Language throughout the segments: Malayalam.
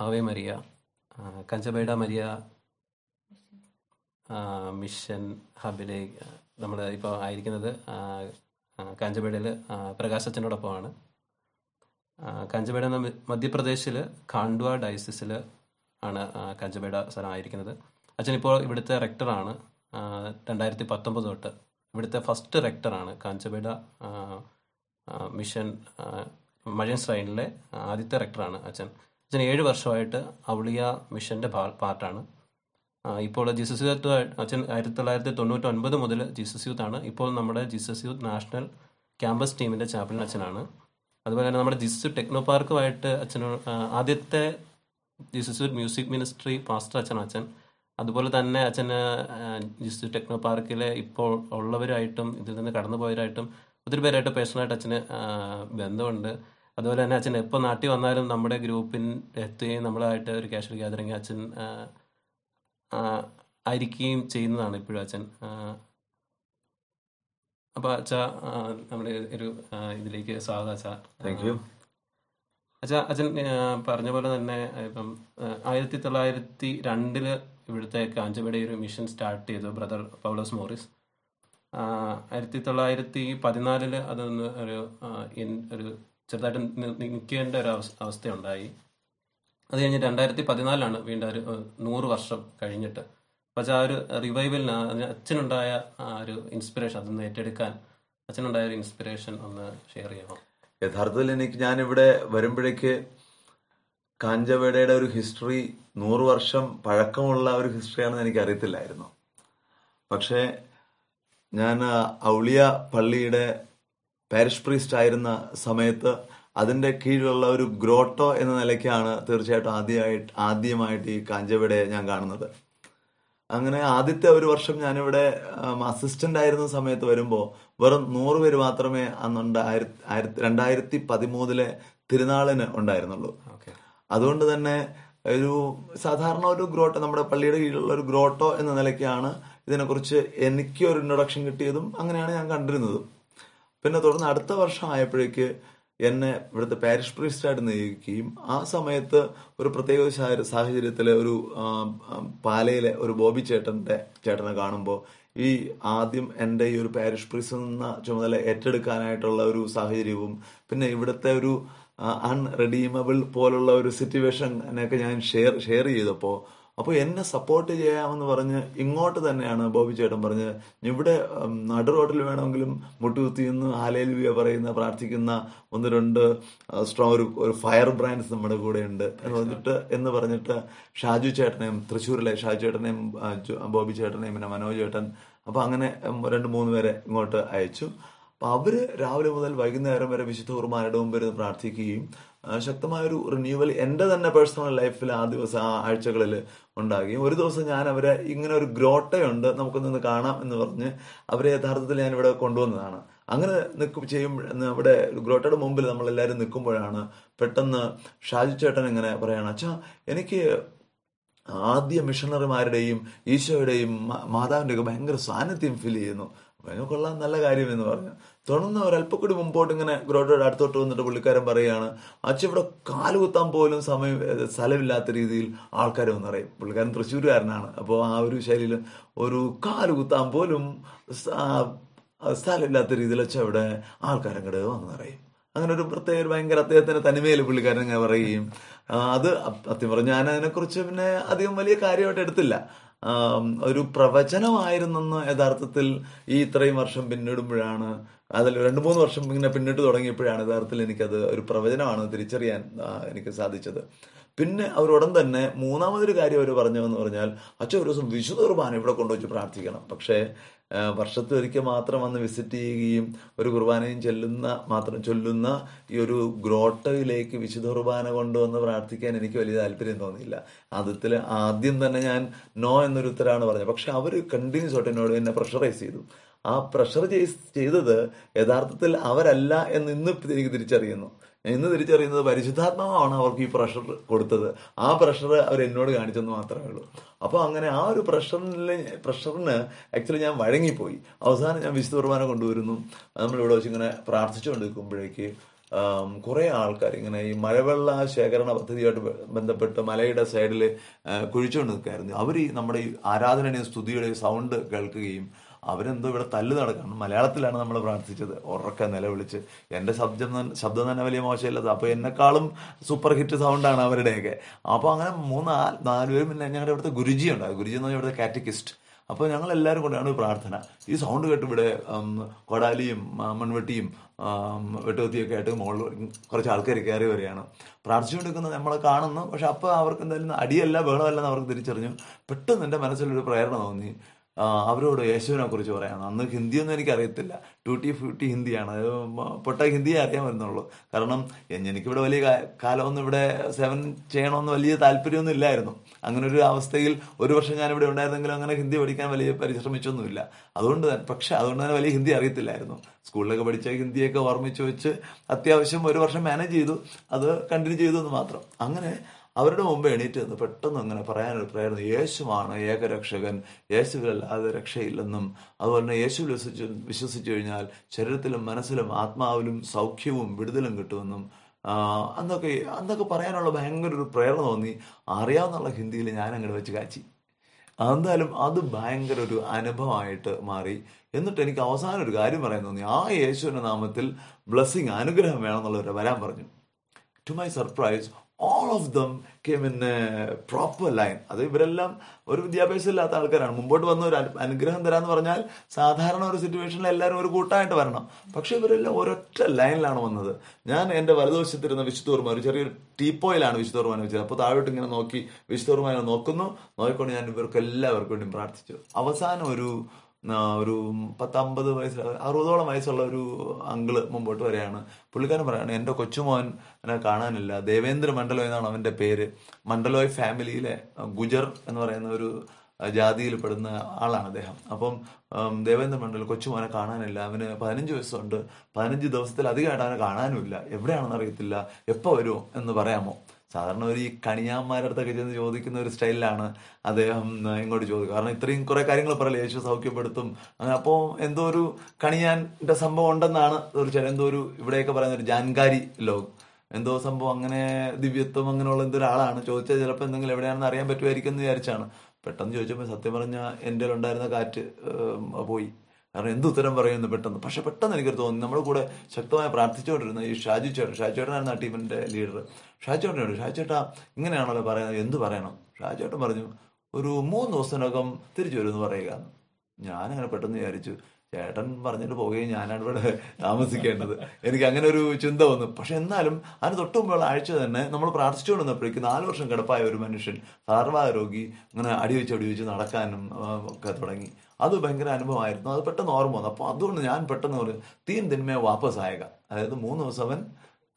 ആവേ മരിയ കഞ്ചബേഡ മരിയ മിഷൻ ഹബിലെ നമ്മൾ ഇപ്പോൾ ആയിരിക്കുന്നത് കാഞ്ചബേഡയിൽ ആ, പ്രകാശ് അച്ഛനോടൊപ്പമാണ് ആ, കാഞ്ചബേഡ എന്ന മധ്യപ്രദേശിൽ ഖാണ്ഡ്വ ഡയസിസിൽ ആണ് കാഞ്ചബേഡ സ്ഥലം ആയിരിക്കുന്നത് അച്ഛൻ ഇപ്പോൾ ഇവിടുത്തെ റെക്ടറാണ് രണ്ടായിരത്തി പത്തൊമ്പത് തൊട്ട് ഇവിടുത്തെ ഫസ്റ്റ് റെക്ടറാണ് കാഞ്ചബേഡ മിഷൻ മഴൻ ശ്രൈനിലെ ആദ്യത്തെ റെക്ടറാണ് അച്ഛൻ. അച്ഛൻ ഏഴ് വർഷമായിട്ട് അവളിയ മിഷന്റെ ഭാ- പാർട്ടാണ്. ഇപ്പോൾ ജീസസ് യൂത്ത് അച്ഛൻ ആയിരത്തി തൊള്ളായിരത്തി തൊണ്ണൂറ്റി ഒൻപത് മുതൽ ജീസസ് യൂത്ത് ആണ്. ഇപ്പോൾ നമ്മുടെ ജീസസ് യൂത്ത് നാഷണൽ ക്യാമ്പസ് ടീമിന്റെ ചാപ്പലിൻ അച്ഛനാണ്. അതുപോലെ തന്നെ നമ്മുടെ ജീസസ് ടെക്നോ പാർക്കുമായിട്ട് അച്ഛനോ ആദ്യത്തെ Jesus youth music ministry pastor അച്ഛൻ അച്ഛൻ. അതുപോലെ തന്നെ അച്ഛന് ജീസസ് ടെക്നോ പാർക്കിലെ ഇപ്പോൾ ഉള്ളവരായിട്ടും ഇതിൽ നിന്ന് കടന്നുപോയവരായിട്ടും ഒത്തിരി പേരായിട്ട് പേഴ്സണലായിട്ട് അച്ഛന് ബന്ധമുണ്ട്. അതുപോലെ തന്നെ അച്ഛൻ എപ്പോൾ നാട്ടിൽ വന്നാലും നമ്മുടെ ഗ്രൂപ്പിൽ എത്തുകയും നമ്മളായിട്ട് ഒരു കാഷ്വൽ ഗ്യാതറിങ് അച്ഛൻ ആയിരിക്കുകയും ചെയ്യുന്നതാണ് ഇപ്പോഴും അച്ഛൻ. അപ്പോൾ അപ്പൊ അച്ഛ നമ്മുടെ ഒരു ഇതിലേക്ക് സ്വാഗതം അച്ഛ. താങ്ക് യു അച്ഛ അച്ഛൻ പറഞ്ഞ പോലെ തന്നെ ഇപ്പം ആയിരത്തി തൊള്ളായിരത്തി രണ്ടിൽ ഇവിടുത്തെ കാഞ്ചബയുടെ ഒരു മിഷൻ സ്റ്റാർട്ട് ചെയ്തു ബ്രദർ പൗലോസ് മോറിസ്. ആയിരത്തി തൊള്ളായിരത്തി പതിനാലിൽ അതൊന്ന് ഒരു ഒരു ചെറുതായിട്ട് നിൽക്കേണ്ട ഒരു അവസ്ഥ അവസ്ഥയുണ്ടായി. അത് കഴിഞ്ഞ് രണ്ടായിരത്തി പതിനാലിലാണ് വീണ്ടും ഒരു നൂറ് വർഷം കഴിഞ്ഞിട്ട്. പക്ഷെ ആ ഒരു റിവൈവലിന് അച്ഛനുണ്ടായ ആ ഒരു ഇൻസ്പിറേഷൻ അതൊന്ന് ഏറ്റെടുക്കാൻ അച്ഛനുണ്ടായ ഒരു ഇൻസ്പിറേഷൻ ഒന്ന് ഷെയർ ചെയ്യണം. യഥാർത്ഥത്തിൽ എനിക്ക് ഞാനിവിടെ വരുമ്പോഴേക്ക് കാഞ്ചവേടയുടെ ഒരു ഹിസ്റ്ററി നൂറ് വർഷം പഴക്കമുള്ള ഒരു ഹിസ്റ്ററിയാണെന്ന് എനിക്ക് അറിയത്തില്ലായിരുന്നു പക്ഷേ ഞാൻ ഔളിയ പള്ളിയുടെ പാരിഷ് പ്രീസ്റ്റ് ആയിരുന്ന സമയത്ത് അതിന്റെ കീഴിലുള്ള ഒരു ഗ്രോട്ടോ എന്ന നിലയ്ക്കാണ് തീർച്ചയായിട്ടും ആദ്യമായിട്ട് ആദ്യമായിട്ട് ഈ കാഞ്ചവിടെ ഞാൻ കാണുന്നത്. അങ്ങനെ ആദ്യത്തെ ഒരു വർഷം ഞാനിവിടെ അസിസ്റ്റന്റ് ആയിരുന്ന സമയത്ത് വരുമ്പോൾ വെറും നൂറ് പേര് മാത്രമേ അന്നുണ്ട് ആയിരത്തി ആയിരത്തി രണ്ടായിരത്തി പതിമൂന്നിലെ തിരുനാളിന് ഉണ്ടായിരുന്നുള്ളൂ. അതുകൊണ്ട് തന്നെ ഒരു സാധാരണ ഒരു ഗ്രോട്ടോ നമ്മുടെ പള്ളിയുടെ കീഴിലുള്ള ഒരു ഗ്രോട്ടോ എന്ന നിലയ്ക്കാണ് ഇതിനെക്കുറിച്ച് എനിക്ക് ഒരു ഇൻട്രൊഡക്ഷൻ കിട്ടിയതും അങ്ങനെയാണ് ഞാൻ കണ്ടിരുന്നതും. പിന്നെ തുടർന്ന് അടുത്ത വർഷം ആയപ്പോഴേക്ക് എന്നെ ഇവിടുത്തെ പാരിഷ് പ്രീസ്റ്റായിട്ട് നിയോഗിക്കുകയും ആ സമയത്ത് ഒരു പ്രത്യേക സാഹചര്യത്തിൽ ഒരു പാലയിലെ ഒരു ബോബി ചേട്ടന്റെ ചേട്ടനെ കാണുമ്പോൾ ഈ ആദ്യം എന്റെ ഈ ഒരു പാരിഷ് പ്രീസ് നിന്ന് ചുമതല ഏറ്റെടുക്കാനായിട്ടുള്ള ഒരു സാഹചര്യവും പിന്നെ ഇവിടുത്തെ ഒരു അൺറെഡീമബിൾ പോലുള്ള ഒരു സിറ്റുവേഷൻ എന്നൊക്കെ ഞാൻ ഷെയർ ഷെയർ ചെയ്തപ്പോൾ അപ്പോൾ എന്നെ സപ്പോർട്ട് ചെയ്യാമെന്ന് പറഞ്ഞ് ഇങ്ങോട്ട് തന്നെയാണ് ബോബി ചേട്ടൻ പറഞ്ഞ് ഇവിടെ നടു റോഡിൽ വേണമെങ്കിലും മുട്ടുകുത്തി നിന്ന് ഹാലേലുവിയ പറയുന്ന പ്രാർത്ഥിക്കുന്ന ഒന്ന് രണ്ട് സ്ട്രോങ് ഒരു ഒരു ഫയർ ബ്രാൻഡ്സ് നമ്മുടെ കൂടെ ഉണ്ട് എന്ന് പറഞ്ഞിട്ട് എന്ന് പറഞ്ഞിട്ട് ഷാജു ചേട്ടനെയും തൃശ്ശൂരിലെ ഷാജു ചേട്ടനെയും ബോബി ചേട്ടനെയും പിന്നെ മനോജ് ചേട്ടൻ അപ്പൊ അങ്ങനെ രണ്ട് മൂന്ന് പേരെ ഇങ്ങോട്ട് അയച്ചു. അപ്പൊ അവർ രാവിലെ മുതൽ വൈകുന്നേരം വരെ വിശുദ്ധ കുർബാനയുടെ മുമ്പ് ഇരുന്ന് പ്രാർത്ഥിക്കുകയും ശക്തമായ ഒരു റിന്യൂവൽ എന്റെ തന്നെ പേഴ്സണൽ ലൈഫിൽ ആ ദിവസം ആ ആഴ്ചകളിൽ ഉണ്ടാകുകയും ഒരു ദിവസം ഞാൻ അവരെ ഇങ്ങനെ ഒരു ഗ്രോട്ടയുണ്ട് നമുക്കൊന്ന് കാണാം എന്ന് പറഞ്ഞ് അവരെ യഥാർത്ഥത്തിൽ ഞാൻ ഇവിടെ കൊണ്ടുവന്നതാണ്. അങ്ങനെ നിൽക്കും ചെയ്യും അവിടെ ഗ്രോട്ടയുടെ മുമ്പിൽ നമ്മൾ എല്ലാവരും നിൽക്കുമ്പോഴാണ് പെട്ടെന്ന് ഷാജി ചേട്ടൻ ഇങ്ങനെ പറയണം അച്ഛാ എനിക്ക് ആദ്യ മിഷണറിമാരുടെയും ഈശോയുടെയും മാതാവിന്റെയൊക്കെ ഭയങ്കര സാന്നിധ്യം ഫീൽ ചെയ്യുന്നു. ഭയങ്കര കൊള്ളാൻ നല്ല കാര്യം എന്ന് പറഞ്ഞു. തുടർന്ന് ഒരല്പം കൂടി മുമ്പോട്ട് ഇങ്ങനെ ഗ്രോഡോട് അടുത്തോട്ട് വന്നിട്ട് പുള്ളിക്കാരൻ പറയുകയാണ് അച്ഛൻ ഇവിടെ കാലുകുത്താൻ പോലും സമയം സ്ഥലമില്ലാത്ത രീതിയിൽ ആൾക്കാർ വന്നറിയും. പുള്ളിക്കാരൻ തൃശ്ശൂരുകാരനാണ്. അപ്പോൾ ആ ഒരു ശൈലിയിൽ ഒരു കാലുകുത്താൻ പോലും സ്ഥലമില്ലാത്ത രീതിയിൽ അച്ഛൻ ഇവിടെ ആൾക്കാരങ്ങട് വന്നറിയും. അങ്ങനെ ഒരു പ്രത്യേക ഒരു ഭയങ്കര അദ്ദേഹത്തിന്റെ തനിമയിൽ പുള്ളിക്കാരൻ ഇങ്ങനെ പറയുകയും അത് സത്യം പറഞ്ഞു ഞാൻ അതിനെക്കുറിച്ച് പിന്നെ അധികം വലിയ കാര്യമായിട്ട് എടുത്തില്ല. ഒരു പ്രവചനമായിരുന്നെന്ന് യഥാർത്ഥത്തിൽ ഈ ഇത്രയും വർഷം പിന്നിടുമ്പോഴാണ് അതിൽ രണ്ടു മൂന്ന് വർഷം ഇങ്ങനെ പിന്നിട്ട് തുടങ്ങിയപ്പോഴാണ് യഥാർത്ഥത്തിൽ എനിക്കത് ഒരു പ്രവചനമാണ് തിരിച്ചറിയാൻ എനിക്ക് സാധിച്ചത്. പിന്നെ അവരുടൻ തന്നെ മൂന്നാമതൊരു കാര്യം അവർ പറഞ്ഞതെന്ന് പറഞ്ഞാൽ അച്ഛൻ ഒരു ദിവസം വിശുദ്ധ കുർബാന ഇവിടെ കൊണ്ടുവച്ച് പ്രാർത്ഥിക്കണം. പക്ഷേ വർഷത്തിലൊരിക്കൽ മാത്രം വന്ന് വിസിറ്റ് ചെയ്യുകയും ഒരു കുർബാനയും ചെല്ലുന്ന മാത്രം ചൊല്ലുന്ന ഈ ഒരു ഗ്രോട്ടയിലേക്ക് വിശുദ്ധ കുർബാന കൊണ്ടുവന്ന് പ്രാർത്ഥിക്കാൻ എനിക്ക് വലിയ താല്പര്യം തോന്നിയില്ല. ആദ്യത്തിൽ ആദ്യം തന്നെ ഞാൻ നോ എന്നൊരു ഉത്തരമാണ് പറഞ്ഞത്. പക്ഷെ അവർ കണ്ടിന്യൂസ് ആയിട്ട് എന്നോട് എന്നെ പ്രഷറൈസ് ചെയ്തു. ആ പ്രഷർ ചെയ്തത് യഥാർത്ഥത്തിൽ അവരല്ല എന്ന് ഇന്ന് എനിക്ക് തിരിച്ചറിയുന്നു. ഇന്ന് തിരിച്ചറിയുന്നത് പരിശുദ്ധാത്മാവാണ് അവർക്ക് ഈ പ്രഷർ കൊടുത്തത്. ആ പ്രഷർ അവർ എന്നോട് കാണിച്ചെന്ന് മാത്രമേ ഉള്ളൂ. അപ്പോൾ അങ്ങനെ ആ ഒരു പ്രഷറിൽ പ്രഷറിന് ആക്ച്വലി ഞാൻ വഴങ്ങിപ്പോയി. അവസാനം ഞാൻ വിശുദ്ധ കുർബാന കൊണ്ടുവരുന്നു. നമ്മളിവിടെ വെച്ച് ഇങ്ങനെ പ്രാർത്ഥിച്ചുകൊണ്ടിരിക്കുമ്പോഴേക്ക് കുറെ ആൾക്കാർ ഇങ്ങനെ ഈ മഴവെള്ള ശേഖരണ പദ്ധതിയായിട്ട് ബന്ധപ്പെട്ട് മലയുടെ സൈഡിൽ കുഴിച്ചുകൊണ്ട് അവർ നമ്മുടെ ഈ ആരാധനയുടെയും സ്തുതിയുടെയും സൗണ്ട് കേൾക്കുകയും അവരെന്തോ ഇവിടെ തല്ല് നടക്കണം മലയാളത്തിലാണ് നമ്മൾ പ്രാർത്ഥിച്ചത്. ഉറക്കെ നിലവിളിച്ച്. എന്റെ ശബ്ദം ശബ്ദം തന്നെ വലിയ മോശമില്ലത്. അപ്പൊ എന്നെക്കാളും സൂപ്പർ ഹിറ്റ് സൗണ്ടാണ് അവരുടെയൊക്കെ. അപ്പൊ അങ്ങനെ മൂന്ന് നാലുപേരും പിന്നെ ഞങ്ങളുടെ ഇവിടുത്തെ ഗുരുജി ഉണ്ട്. ഗുരുജി എന്ന് പറഞ്ഞാൽ ഇവിടുത്തെ കാറ്റക്കിസ്റ്റ്. അപ്പോൾ ഞങ്ങൾ എല്ലാവരും കൊണ്ടാണ് പ്രാർത്ഥന. ഈ സൗണ്ട് കേട്ട് ഇവിടെ കൊടാലിയും മൺവെട്ടിയും വെട്ടുകത്തിയൊക്കെ ആയിട്ട് മുകളിൽ കുറച്ച് ആൾക്കാർ കയറി വരികയാണ്. പ്രാർത്ഥിച്ചുകൊണ്ടിരിക്കുന്നത് നമ്മളെ കാണുന്നു. പക്ഷെ അപ്പോൾ അവർക്ക് എന്തായാലും അടിയല്ല ബഹളമല്ല എന്ന് അവർക്ക് തിരിച്ചറിഞ്ഞു. പെട്ടെന്ന് എന്റെ മനസ്സിലൊരു പ്രേരണ തോന്നി. അവരോട് യേശുവിനെ കുറിച്ച് പറയാം. അന്ന് ഹിന്ദിയൊന്നും എനിക്ക് അറിയത്തില്ല ടൂട്ടി ഫ്യൂട്ടി ഹിന്ദിയാണ്. പൊട്ട ഹിന്ദിയെ അറിയാൻ വരുന്നുള്ളൂ കാരണം എനിക്കിവിടെ വലിയ കാലമൊന്നും ഇവിടെ സേവൻ ചെയ്യണമെന്ന് വലിയ താല്പര്യമൊന്നും ഇല്ലായിരുന്നു. അങ്ങനെ ഒരു അവസ്ഥയിൽ ഒരു വർഷം ഞാൻ ഇവിടെ ഉണ്ടായിരുന്നെങ്കിലും അങ്ങനെ ഹിന്ദി പഠിക്കാൻ വലിയ പരിശ്രമിച്ചൊന്നുമില്ല. അതുകൊണ്ട് തന്നെ പക്ഷെ അതുകൊണ്ട് തന്നെ വലിയ ഹിന്ദി അറിയത്തില്ലായിരുന്നു. സ്കൂളിലൊക്കെ പഠിച്ച ഹിന്ദിയൊക്കെ ഓർമ്മിച്ച് വെച്ച് അത്യാവശ്യം ഒരു വർഷം മാനേജ് ചെയ്തു. അത് കണ്ടിന്യൂ ചെയ്തു എന്ന് മാത്രം. അങ്ങനെ അവരുടെ മുമ്പ് എണീറ്റ് നിന്ന് പെട്ടെന്ന് അങ്ങനെ പറയാനൊരു പ്രേരണ യേശുവാണ് ഏകരക്ഷകൻ. യേശുവിലല്ലാതെ രക്ഷയില്ലെന്നും അതുപോലെ തന്നെ യേശുവിൽ വിശ്വസിച്ച് വിശ്വസിച്ചു കഴിഞ്ഞാൽ ശരീരത്തിലും മനസ്സിലും ആത്മാവിലും സൗഖ്യവും വിടുതലും കിട്ടുമെന്നും അന്നൊക്കെ അന്നൊക്കെ പറയാനുള്ള ഭയങ്കര ഒരു പ്രേരണ തോന്നി. അറിയാവുന്നുള്ള ഹിന്ദിയിൽ ഞാൻ അങ്ങോട്ട് വെച്ച് കാച്ചി. എന്തായാലും അത് ഭയങ്കര ഒരു അനുഭവമായിട്ട് മാറി. എന്നിട്ട് എനിക്ക് അവസാനം ഒരു കാര്യം പറയാൻ തോന്നി. ആ യേശുവിന്റെ നാമത്തിൽ ബ്ലെസ്സിങ് അനുഗ്രഹം വേണമെന്നുള്ളവരെ വരാൻ പറഞ്ഞു. To my surprise all of them came in proper line അത് ഇവരെല്ലാം ഒരു വിദ്യാഭ്യാസം ഇല്ലാത്ത ആൾക്കാരാണ്. മുമ്പോട്ട് വന്ന ഒരു അനു- അനുഗ്രഹം തരാന്ന് പറഞ്ഞാൽ സാധാരണ ഒരു സിറ്റുവേഷനിൽ എല്ലാവരും ഒരു കൂട്ടായിട്ട് വരണം. പക്ഷെ ഇവരെല്ലാം ഒരൊറ്റ ലൈനിലാണ് വന്നത്. ഞാൻ എന്റെ വലതുവശത്തിരുന്ന വിശുദ്ധൂർമ ഒരു ചെറിയൊരു ടീപ്പോയിലാണ് വിശുദ്ധൂർമാനെ വെച്ചത്. അപ്പോൾ താഴോട്ട് ഇങ്ങനെ നോക്കി വിശുദ്ധൂർമാനെ നോക്കുന്നു. നോക്കിക്കൊണ്ട് ഞാൻ ഇവർക്ക് എല്ലാവർക്കും വേണ്ടിയും പ്രാർത്ഥിച്ചു. അവസാനം ഒരു ഒരു പത്തമ്പത് വയസ്സ് അറുപതോളം വയസ്സുള്ള ഒരു അങ്കിൾ മുമ്പോട്ട് വരികയാണ് പുള്ളിക്കാരൻ പറയാണ് എന്റെ കൊച്ചുമോൻ എന്നെ കാണാനില്ല. ദേവേന്ദ്ര മണ്ഡലോയ് എന്നാണ് അവന്റെ പേര്. മണ്ഡലോയ് ഫാമിലിയിലെ ഗുജർ എന്ന് പറയുന്ന ഒരു ജാതിയിൽ പെടുന്ന ആളാണ് അദ്ദേഹം. അപ്പം ദേവേന്ദ്ര മണ്ഡൽ കൊച്ചുമോനെ കാണാനില്ല. അവന് പതിനഞ്ച് വയസ്സുണ്ട്. പതിനഞ്ച് ദിവസത്തിലധികമായിട്ട് അവനെ കാണാനുമില്ല. എവിടെയാണെന്ന് അറിയത്തില്ല. എപ്പോൾ വരുമോ എന്ന് പറയാമോ? സാധാരണ ഒരു ഈ കണിയാന്മാരുടെ അടുത്തൊക്കെ ചെന്ന് ചോദിക്കുന്ന ഒരു സ്റ്റൈലിലാണ് അദ്ദേഹം ഇങ്ങോട്ട് ചോദിക്കുക. കാരണം ഇത്രയും കുറെ കാര്യങ്ങൾ പറയല്ലേ യേശു സൗഖ്യപ്പെടുത്തും. അപ്പോൾ എന്തോ ഒരു കണിയാന്റെ സംഭവം ഉണ്ടെന്നാണ് തീർച്ചയായും എന്തോ ഒരു ഇവിടെയൊക്കെ പറയുന്ന ഒരു ജാൻകാരി ലോകം. എന്തോ സംഭവം അങ്ങനെ ദിവ്യത്വം അങ്ങനെയുള്ള എന്തോ ഒരാളാണ്. ചോദിച്ചാൽ ചിലപ്പോൾ എന്തെങ്കിലും എവിടെയാണെന്ന് അറിയാൻ പറ്റുമായിരിക്കും എന്ന് വിചാരിച്ചാണ്. പെട്ടെന്ന് ചോദിച്ചപ്പോൾ സത്യം പറഞ്ഞാൽ എന്റെ ഉണ്ടായിരുന്ന കാറ്റ് പോയി. കാരണം എന്ത് ഉത്തരം പറയുമെന്ന് പെട്ടെന്ന്. പക്ഷെ പെട്ടെന്ന് എനിക്ക് തോന്നുന്നു നമ്മുടെ കൂടെ ശക്തമായി പ്രാർത്ഥിച്ചുകൊണ്ടിരുന്ന ഈ ഷാജു ചേട്ടൻ ഷാജു ചേട്ടനായിരുന്നു ആ ടീമിന്റെ ലീഡർ ഷാജു ചേട്ടനോട് ഷാജു ചേട്ടാ ഇങ്ങനെയാണല്ലോ പറയുന്നത്. എന്ത് പറയണം? ഷാജു ചേട്ടൻ പറഞ്ഞു ഒരു മൂന്ന് ദിവസത്തിനകം തിരിച്ചു വരുമെന്ന് പറയുക. ഞാനങ്ങനെ പെട്ടെന്ന് വിചാരിച്ചു ചേട്ടൻ പറഞ്ഞിട്ട് പോവുകയും ഞാനാണ് ഇവിടെ താമസിക്കേണ്ടത്. എനിക്ക് അങ്ങനെ ഒരു ചിന്ത വന്നു. പക്ഷെ എന്നാലും അതിന് തൊട്ട് മുമ്പുള്ള ആഴ്ച തന്നെ നമ്മൾ പ്രാർത്ഥിച്ചുകൊണ്ടിരുന്നപ്പോഴേക്ക് നാല് വർഷം കിടപ്പായ ഒരു മനുഷ്യൻ സർവാരോഗി അങ്ങനെ അടിവെച്ച് അടിവെച്ച് നടക്കാനും ഒക്കെ തുടങ്ങി. അത് ഭയങ്കര അനുഭവമായിരുന്നു. അത് പെട്ടെന്ന് ഓർമ്മ വന്നു. അപ്പോൾ അതുകൊണ്ട് ഞാൻ പെട്ടെന്ന് ഒരു തീൻ തിന്മയെ വാപ്പസ് ആയക അതായത് മൂന്ന് ദിവസം അവൻ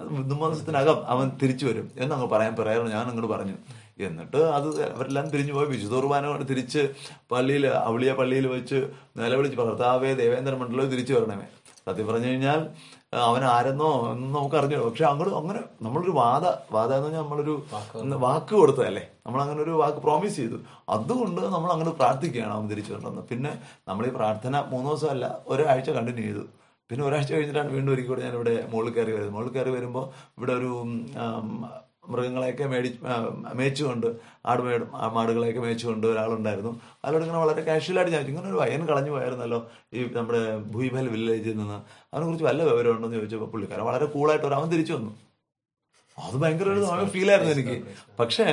മൂന്ന് ദിവസത്തിനകം അവൻ തിരിച്ചു വരും എന്നങ്ങ് പറയാൻ പറയാറുണ്ട്. ഞാൻ അങ്ങോട്ട് പറഞ്ഞു. എന്നിട്ട് അത് അവരെല്ലാം തിരിഞ്ഞു പോയി. വിശുദ്ധ കുർബാനോട് തിരിച്ച് പള്ളിയിൽ അവളിയ പള്ളിയിൽ വെച്ച് നിലവിളിച്ച് ഭർത്താവേ ദേവേന്ദ്ര മണ്ഡലോ തിരിച്ചു വരണമേ. സത്യം പറഞ്ഞു കഴിഞ്ഞാൽ അവൻ ആരെന്നോ എന്ന് നമുക്ക് അറിഞ്ഞു പക്ഷെ അങ്ങോട്ട് അങ്ങനെ നമ്മളൊരു വാദ വാദ എന്ന് പറഞ്ഞാൽ നമ്മളൊരു വാക്ക് കൊടുത്തതല്ലേ? നമ്മൾ അങ്ങനെ ഒരു വാക്ക് പ്രോമിസ് ചെയ്തു. അതുകൊണ്ട് നമ്മൾ അങ്ങനെ പ്രാർത്ഥിക്കുകയാണ് അവൻ തിരിച്ചു കൊണ്ടുവന്നത്. പിന്നെ നമ്മൾ ഈ പ്രാർത്ഥന മൂന്ന് ദിവസമല്ല ഒരാഴ്ച കണ്ടിന്യൂ ചെയ്തു. പിന്നെ ഒരാഴ്ച കഴിഞ്ഞിട്ടാണ് വീണ്ടും ഒരിക്കൽ കൂടെ ഞാൻ ഇവിടെ മുകളിൽ കയറി വരുന്നത്. മുകളിൽ കയറി വരുമ്പോൾ ഇവിടെ ഒരു മൃഗങ്ങളെയൊക്കെ മേടി മേച്ചുകൊണ്ട് ആട് മേട് മാടുകളെയൊക്കെ മേച്ചുകൊണ്ട് ഒരാളുണ്ടായിരുന്നു. അയാളോട് ഇങ്ങനെ വളരെ കാഷ്വലായിട്ട് ഞാൻ ഇങ്ങനെ ഒരു വയൻ കളഞ്ഞു പോയായിരുന്നല്ലോ ഈ നമ്മുടെ ഭൂയിബൽ വില്ലേജിൽ നിന്ന്? അതിനെ കുറിച്ച് വല്ല വിവരമുണ്ടെന്ന് ചോദിച്ചപ്പോൾ പുള്ളിക്കാരൻ വളരെ കൂളായിട്ട് ഒരു അവൻ തിരിച്ചു വന്നു. അത് ഭയങ്കര ഒരു ഫീൽ ആയിരുന്നു എനിക്ക്. പക്ഷേ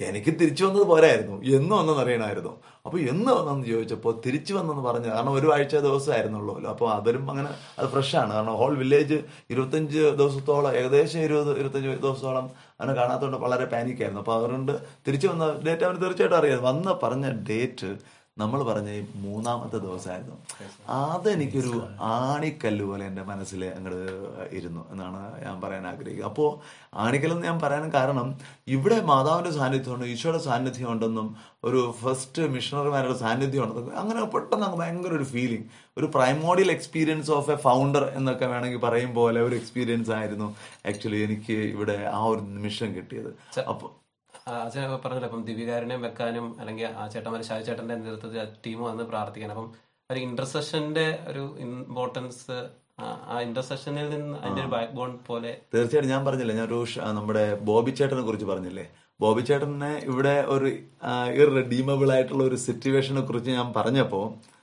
എനിക്ക് തിരിച്ചു വന്നത് പോരായിരുന്നു. എന്നും ഒന്നും അറിയണമായിരുന്നു. അപ്പൊ എന്ന് വന്നെന്ന് ചോദിച്ചപ്പോൾ തിരിച്ചു വന്നെന്ന് പറഞ്ഞു. കാരണം ഒരു ആഴ്ച ദിവസമായിരുന്നുള്ളൂ അപ്പൊ അതിലും അങ്ങനെ അത് ഫ്രഷാണ്. കാരണം ഹോൾ വില്ലേജ് ഇരുപത്തഞ്ച് ദിവസത്തോളം ഏകദേശം ഇരുപത് ഇരുപത്തഞ്ച് ദിവസത്തോളം അവനെ കാണാത്തതുകൊണ്ട് വളരെ പാനിക്കായിരുന്നു അപ്പൊ അതുകൊണ്ട് തിരിച്ചു വന്ന ഡേറ്റ് അവന് തീർച്ചയായിട്ടും അറിയാം. വന്ന് പറഞ്ഞ ഡേറ്റ് നമ്മൾ പറഞ്ഞ മൂന്നാമത്തെ ദിവസമായിരുന്നു. അതെനിക്കൊരു ആണിക്കല്ല് പോലെ എന്റെ മനസ്സിൽ അങ്ങോട്ട് ഇരുന്നു എന്നാണ് ഞാൻ പറയാൻ ആഗ്രഹിക്കുക. അപ്പോൾ ആണിക്കല്ലെന്ന് ഞാൻ പറയാൻ കാരണം ഇവിടെ മാതാവിന്റെ സാന്നിധ്യമുണ്ട് ഈശോയുടെ സാന്നിധ്യം ഉണ്ടെന്നും ഒരു ഫസ്റ്റ് മിഷണറിമാരുടെ സാന്നിധ്യം ഉണ്ടെന്നും അങ്ങനെ പെട്ടെന്ന് അങ്ങ് ഭയങ്കര ഒരു ഫീലിംഗ് ഒരു primordial experience of a founder എന്നൊക്കെ വേണമെങ്കിൽ പറയും പോലെ ഒരു എക്സ്പീരിയൻസ് ആയിരുന്നു ആക്ച്വലി എനിക്ക് ഇവിടെ ആ ഒരു നിമിഷം കിട്ടിയത്. അപ്പോൾ അച്ഛൻ പറഞ്ഞല്ലോ അപ്പം ദിവ്യകാരനെയും വെക്കാനും അല്ലെങ്കിൽ ആ ചേട്ടന്മാർ ഷാജി ചേട്ടന്റെ നേതൃത്വത്തിൽ ടീം വന്ന് പ്രാർത്ഥിക്കാൻ അപ്പം ഒരു ഇന്റർസെഷന്റെ ഒരു ഇമ്പോർട്ടൻസ് ആ- ഇന്റർസെക്ഷനിൽ നിന്ന് അതിന്റെ ഒരു ബാക്ക് ബോൺ പോലെ തീർച്ചയായിട്ടും ഞാൻ പറഞ്ഞില്ലേ ഞാൻ ഒരു നമ്മുടെ ബോബി ചേട്ടനെ കുറിച്ച് പറഞ്ഞില്ലേ? ബോബി ചേട്ടനെ ഇവിടെ ഒരു ഇറഡീമബിൾ ആയിട്ടുള്ള ഒരു സിറ്റുവേഷനെ കുറിച്ച് ഞാൻ പറഞ്ഞപ്പോ ആ,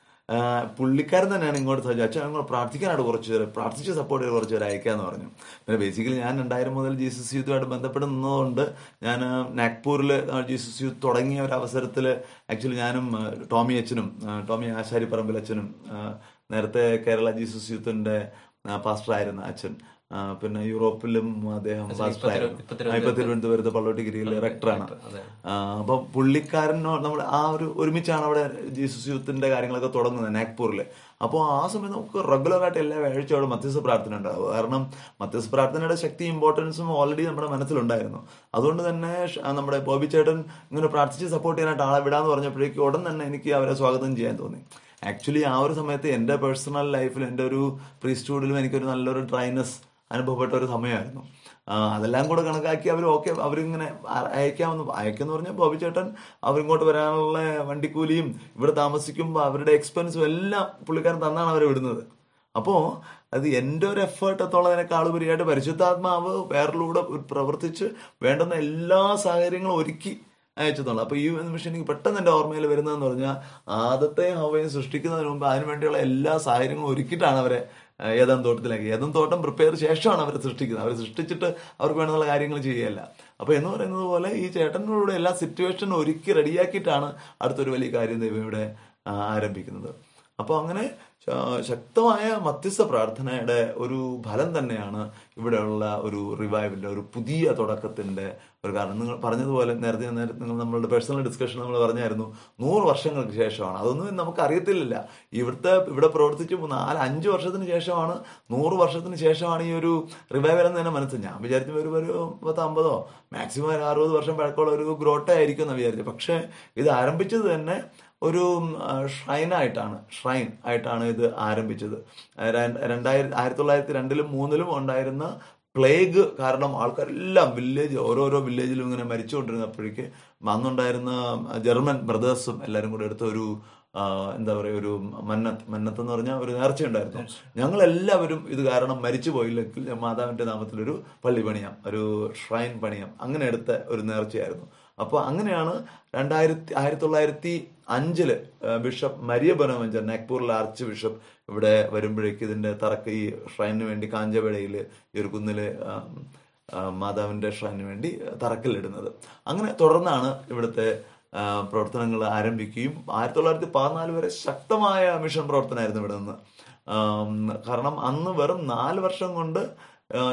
പുള്ളിക്കാരൻ തന്നെയാണ് ഇങ്ങോട്ട് സജ അച്ഛൻ ഞങ്ങൾ പ്രാർത്ഥിക്കാനായിട്ട് കുറച്ച് പേര്. പ്രാർത്ഥിച്ച് സപ്പോർട്ട് ചെയ്ത് കുറച്ച് പേര് അയക്കാന്ന് പറഞ്ഞു. പിന്നെ ബേസിക്കലി ഞാൻ രണ്ടായിരം മുതൽ ജീസസ് യൂത്തുമായിട്ട് ബന്ധപ്പെട്ട് നിന്നതുകൊണ്ട് ഞാൻ നാഗ്പൂരിൽ ജീസസ് യൂത്ത് തുടങ്ങിയ ഒരു അവസരത്തിൽ ആക്ച്വലി ഞാനും ടോമി അച്ഛനും ടോമി ആശാരി പറമ്പിൽ അച്ഛനും നേരത്തെ കേരള ജീസസ് യൂത്തിന്റെ പാസ്റ്റർ ആയിരുന്ന അച്ഛൻ. പിന്നെ യൂറോപ്പിലും അദ്ദേഹം ഇപ്പൊ തിരുവനന്തപുരത്ത് പള്ളോട്ടിഗിരിയിലെ റെക്ടറാണ്. അപ്പൊ പുള്ളിക്കാരനോ നമ്മൾ ആ ഒരു ഒരുമിച്ചാണ് അവിടെ ജീസസ് യൂത്തിന്റെ കാര്യങ്ങളൊക്കെ തുടങ്ങുന്നത് നാഗ്പൂരിൽ അപ്പോൾ ആ സമയത്ത് നമുക്ക് റെഗുലർ ആയിട്ട് എല്ലാ വേഴ്ച അവിടെ മധ്യസ്ഥ പ്രാർത്ഥന ഉണ്ടാവും. കാരണം മധ്യസ്ഥ പ്രാർത്ഥനയുടെ ശക്തി ഇമ്പോർട്ടൻസും ഓൾറെഡി നമ്മുടെ മനസ്സിലുണ്ടായിരുന്നു. അതുകൊണ്ട് തന്നെ നമ്മുടെ ബോബി ചേട്ടൻ ഇങ്ങനെ പ്രാർത്ഥിച്ച് സപ്പോർട്ട് ചെയ്യാനായിട്ട് ആളെ വിടാന്ന് പറഞ്ഞപ്പോഴേക്കും ഉടൻ തന്നെ എനിക്ക് അവരെ സ്വാഗതം ചെയ്യാൻ തോന്നി. ആക്ച്വലി ആ ഒരു സമയത്ത് എന്റെ പേഴ്സണൽ ലൈഫിൽ എന്റെ ഒരു പ്രീസ്റ്റൂഡിലും എനിക്കൊരു നല്ലൊരു ഡ്രൈനസ് അനുഭവപ്പെട്ട ഒരു സമയമായിരുന്നു. അതെല്ലാം കൂടെ കണക്കാക്കി അവർ ഓക്കെ അവരിങ്ങനെ അയക്കാമെന്ന് അയക്കെന്ന് പറഞ്ഞാൽ ബോബി ചേട്ടൻ അവരിങ്ങോട്ട് വരാനുള്ള വണ്ടിക്കൂലിയും ഇവിടെ താമസിക്കുമ്പോൾ അവരുടെ എക്സ്പെൻസും എല്ലാം പുള്ളിക്കാരൻ തന്നാണ് അവരെ വിടുന്നത്. അപ്പോൾ അത് എന്റെ ഒരു എഫേർട്ട് എത്തുള്ളതിനേക്കാളുപരിയായിട്ട് പരിശുദ്ധാത്മാവ് വേറിലൂടെ പ്രവർത്തിച്ച് വേണ്ടുന്ന എല്ലാ സാഹചര്യങ്ങളും ഒരുക്കി അയച്ചതാണ്. അപ്പോൾ ഈ നിമിഷം എനിക്ക് പെട്ടെന്ന് എന്റെ ഓർമ്മയിൽ വരുന്നതെന്ന് പറഞ്ഞാൽ ആദത്തെ ഹവയും സൃഷ്ടിക്കുന്നതിന് മുമ്പ് അതിനു വേണ്ടിയുള്ള എല്ലാ സാഹചര്യങ്ങളും ഒരുക്കിയിട്ടാണ് അവരെ ഏഹ്, തോട്ടത്തിലേക്ക് ഏദൻ തോട്ടം പ്രിപ്പയർ ശേഷമാണ് അവരെ സൃഷ്ടിക്കുന്നത്. അവരെ സൃഷ്ടിച്ചിട്ട് അവർക്ക് വേണമെന്നുള്ള കാര്യങ്ങൾ ചെയ്യുകയല്ല. അപ്പോൾ എന്ന് പറയുന്നത് പോലെ ഈ ചേട്ടനോട് എല്ലാ സിറ്റുവേഷനും ഒരുക്കി റെഡിയാക്കിയിട്ടാണ് അടുത്തൊരു വലിയ കാര്യം ദൈവം ഇവിടെ ആരംഭിക്കുന്നത്. അപ്പോൾ അങ്ങനെ ശക്തമായ മധ്യസ്ഥ പ്രാർത്ഥനയുടെ ഒരു ഫലം തന്നെയാണ് ഇവിടെയുള്ള ഒരു റിവൈവലിന്റെ ഒരു പുതിയ തുടക്കത്തിന്റെ ഒരു കാരണം. നിങ്ങൾ പറഞ്ഞതുപോലെ നേരത്തെ നേരത്തെ നിങ്ങൾ നമ്മളുടെ പേഴ്സണൽ ഡിസ്കഷൻ നമ്മൾ പറഞ്ഞായിരുന്നു നൂറ് വർഷങ്ങൾക്ക് ശേഷമാണ്. അതൊന്നും നമുക്ക് അറിയത്തില്ല ഇവിടുത്തെ ഇവിടെ പ്രവർത്തിച്ച് നാല് അഞ്ച് വർഷത്തിന് ശേഷമാണ് നൂറ് വർഷത്തിന് ശേഷമാണ് ഈ ഒരു റിവൈവൽ എന്ന് തന്നെ മനസ്സിൽ ഞാൻ വിചാരിച്ചു ഒരു ഒരു പത്ത് അമ്പതോ മാക്സിമം ഒരു അറുപത് വർഷം പഴക്കമുള്ള ഒരു ഗ്രോട്ട ആയിരിക്കും എന്ന് വിചാരിച്ചു പക്ഷേ ഇത് ആരംഭിച്ചത് തന്നെ ഒരു ഷ്രൈൻ ആയിട്ടാണ് ഷ്രൈൻ ആയിട്ടാണ് ഇത് ആരംഭിച്ചത്. രണ്ടായിരത്തി ആയിരത്തി തൊള്ളായിരത്തി രണ്ടിലും മൂന്നിലും ഉണ്ടായിരുന്ന പ്ലേഗ് കാരണം ആൾക്കാരെല്ലാം വില്ലേജ് ഓരോരോ വില്ലേജിലും ഇങ്ങനെ മരിച്ചുകൊണ്ടിരുന്നപ്പോഴേക്ക് അന്നുണ്ടായിരുന്ന ജർമ്മൻ ബ്രദേഴ്സും എല്ലാവരും കൂടെ എടുത്ത ഒരു എന്താ പറയുക ഒരു മന്നത്ത് മന്നത്ത് എന്ന് പറഞ്ഞാൽ ഒരു നേർച്ച. ഉണ്ടായിരുന്നു എല്ലാവരും ഇത് കാരണം മരിച്ചു പോയില്ലെങ്കിൽ മാതാവിന്റെ നാമത്തിൽ ഒരു പള്ളി പണിയാം ഒരു ഷ്രൈൻ പണിയാം. അങ്ങനെ എടുത്ത ഒരു നേർച്ചയായിരുന്നു. അപ്പോൾ അങ്ങനെയാണ് രണ്ടായിരത്തി ആയിരത്തി തൊള്ളായിരത്തി അഞ്ചിൽ ബിഷപ്പ് മരിയ ബനോമഞ്ചർ നാഗ്പൂരിലെ ആർച്ച് ബിഷപ്പ് ഇവിടെ വരുമ്പോഴേക്ക് ഇതിന്റെ തറക്ക് ഈ ഷ്രൈനിന് വേണ്ടി കാഞ്ചവേളയിൽ ഈ ഒരു കുന്നിൽ മാതാവിന്റെ ഷ്രൈനിന് വേണ്ടി തറക്കല്ലിടുന്നത്. അങ്ങനെ തുടർന്നാണ് ഇവിടുത്തെ പ്രവർത്തനങ്ങൾ ആരംഭിക്കുകയും ആയിരത്തി തൊള്ളായിരത്തി പതിനാല് വരെ ശക്തമായ മിഷൻ പ്രവർത്തനമായിരുന്നു ഇവിടെ നിന്ന്. കാരണം അന്ന് വെറും നാല് വർഷം കൊണ്ട്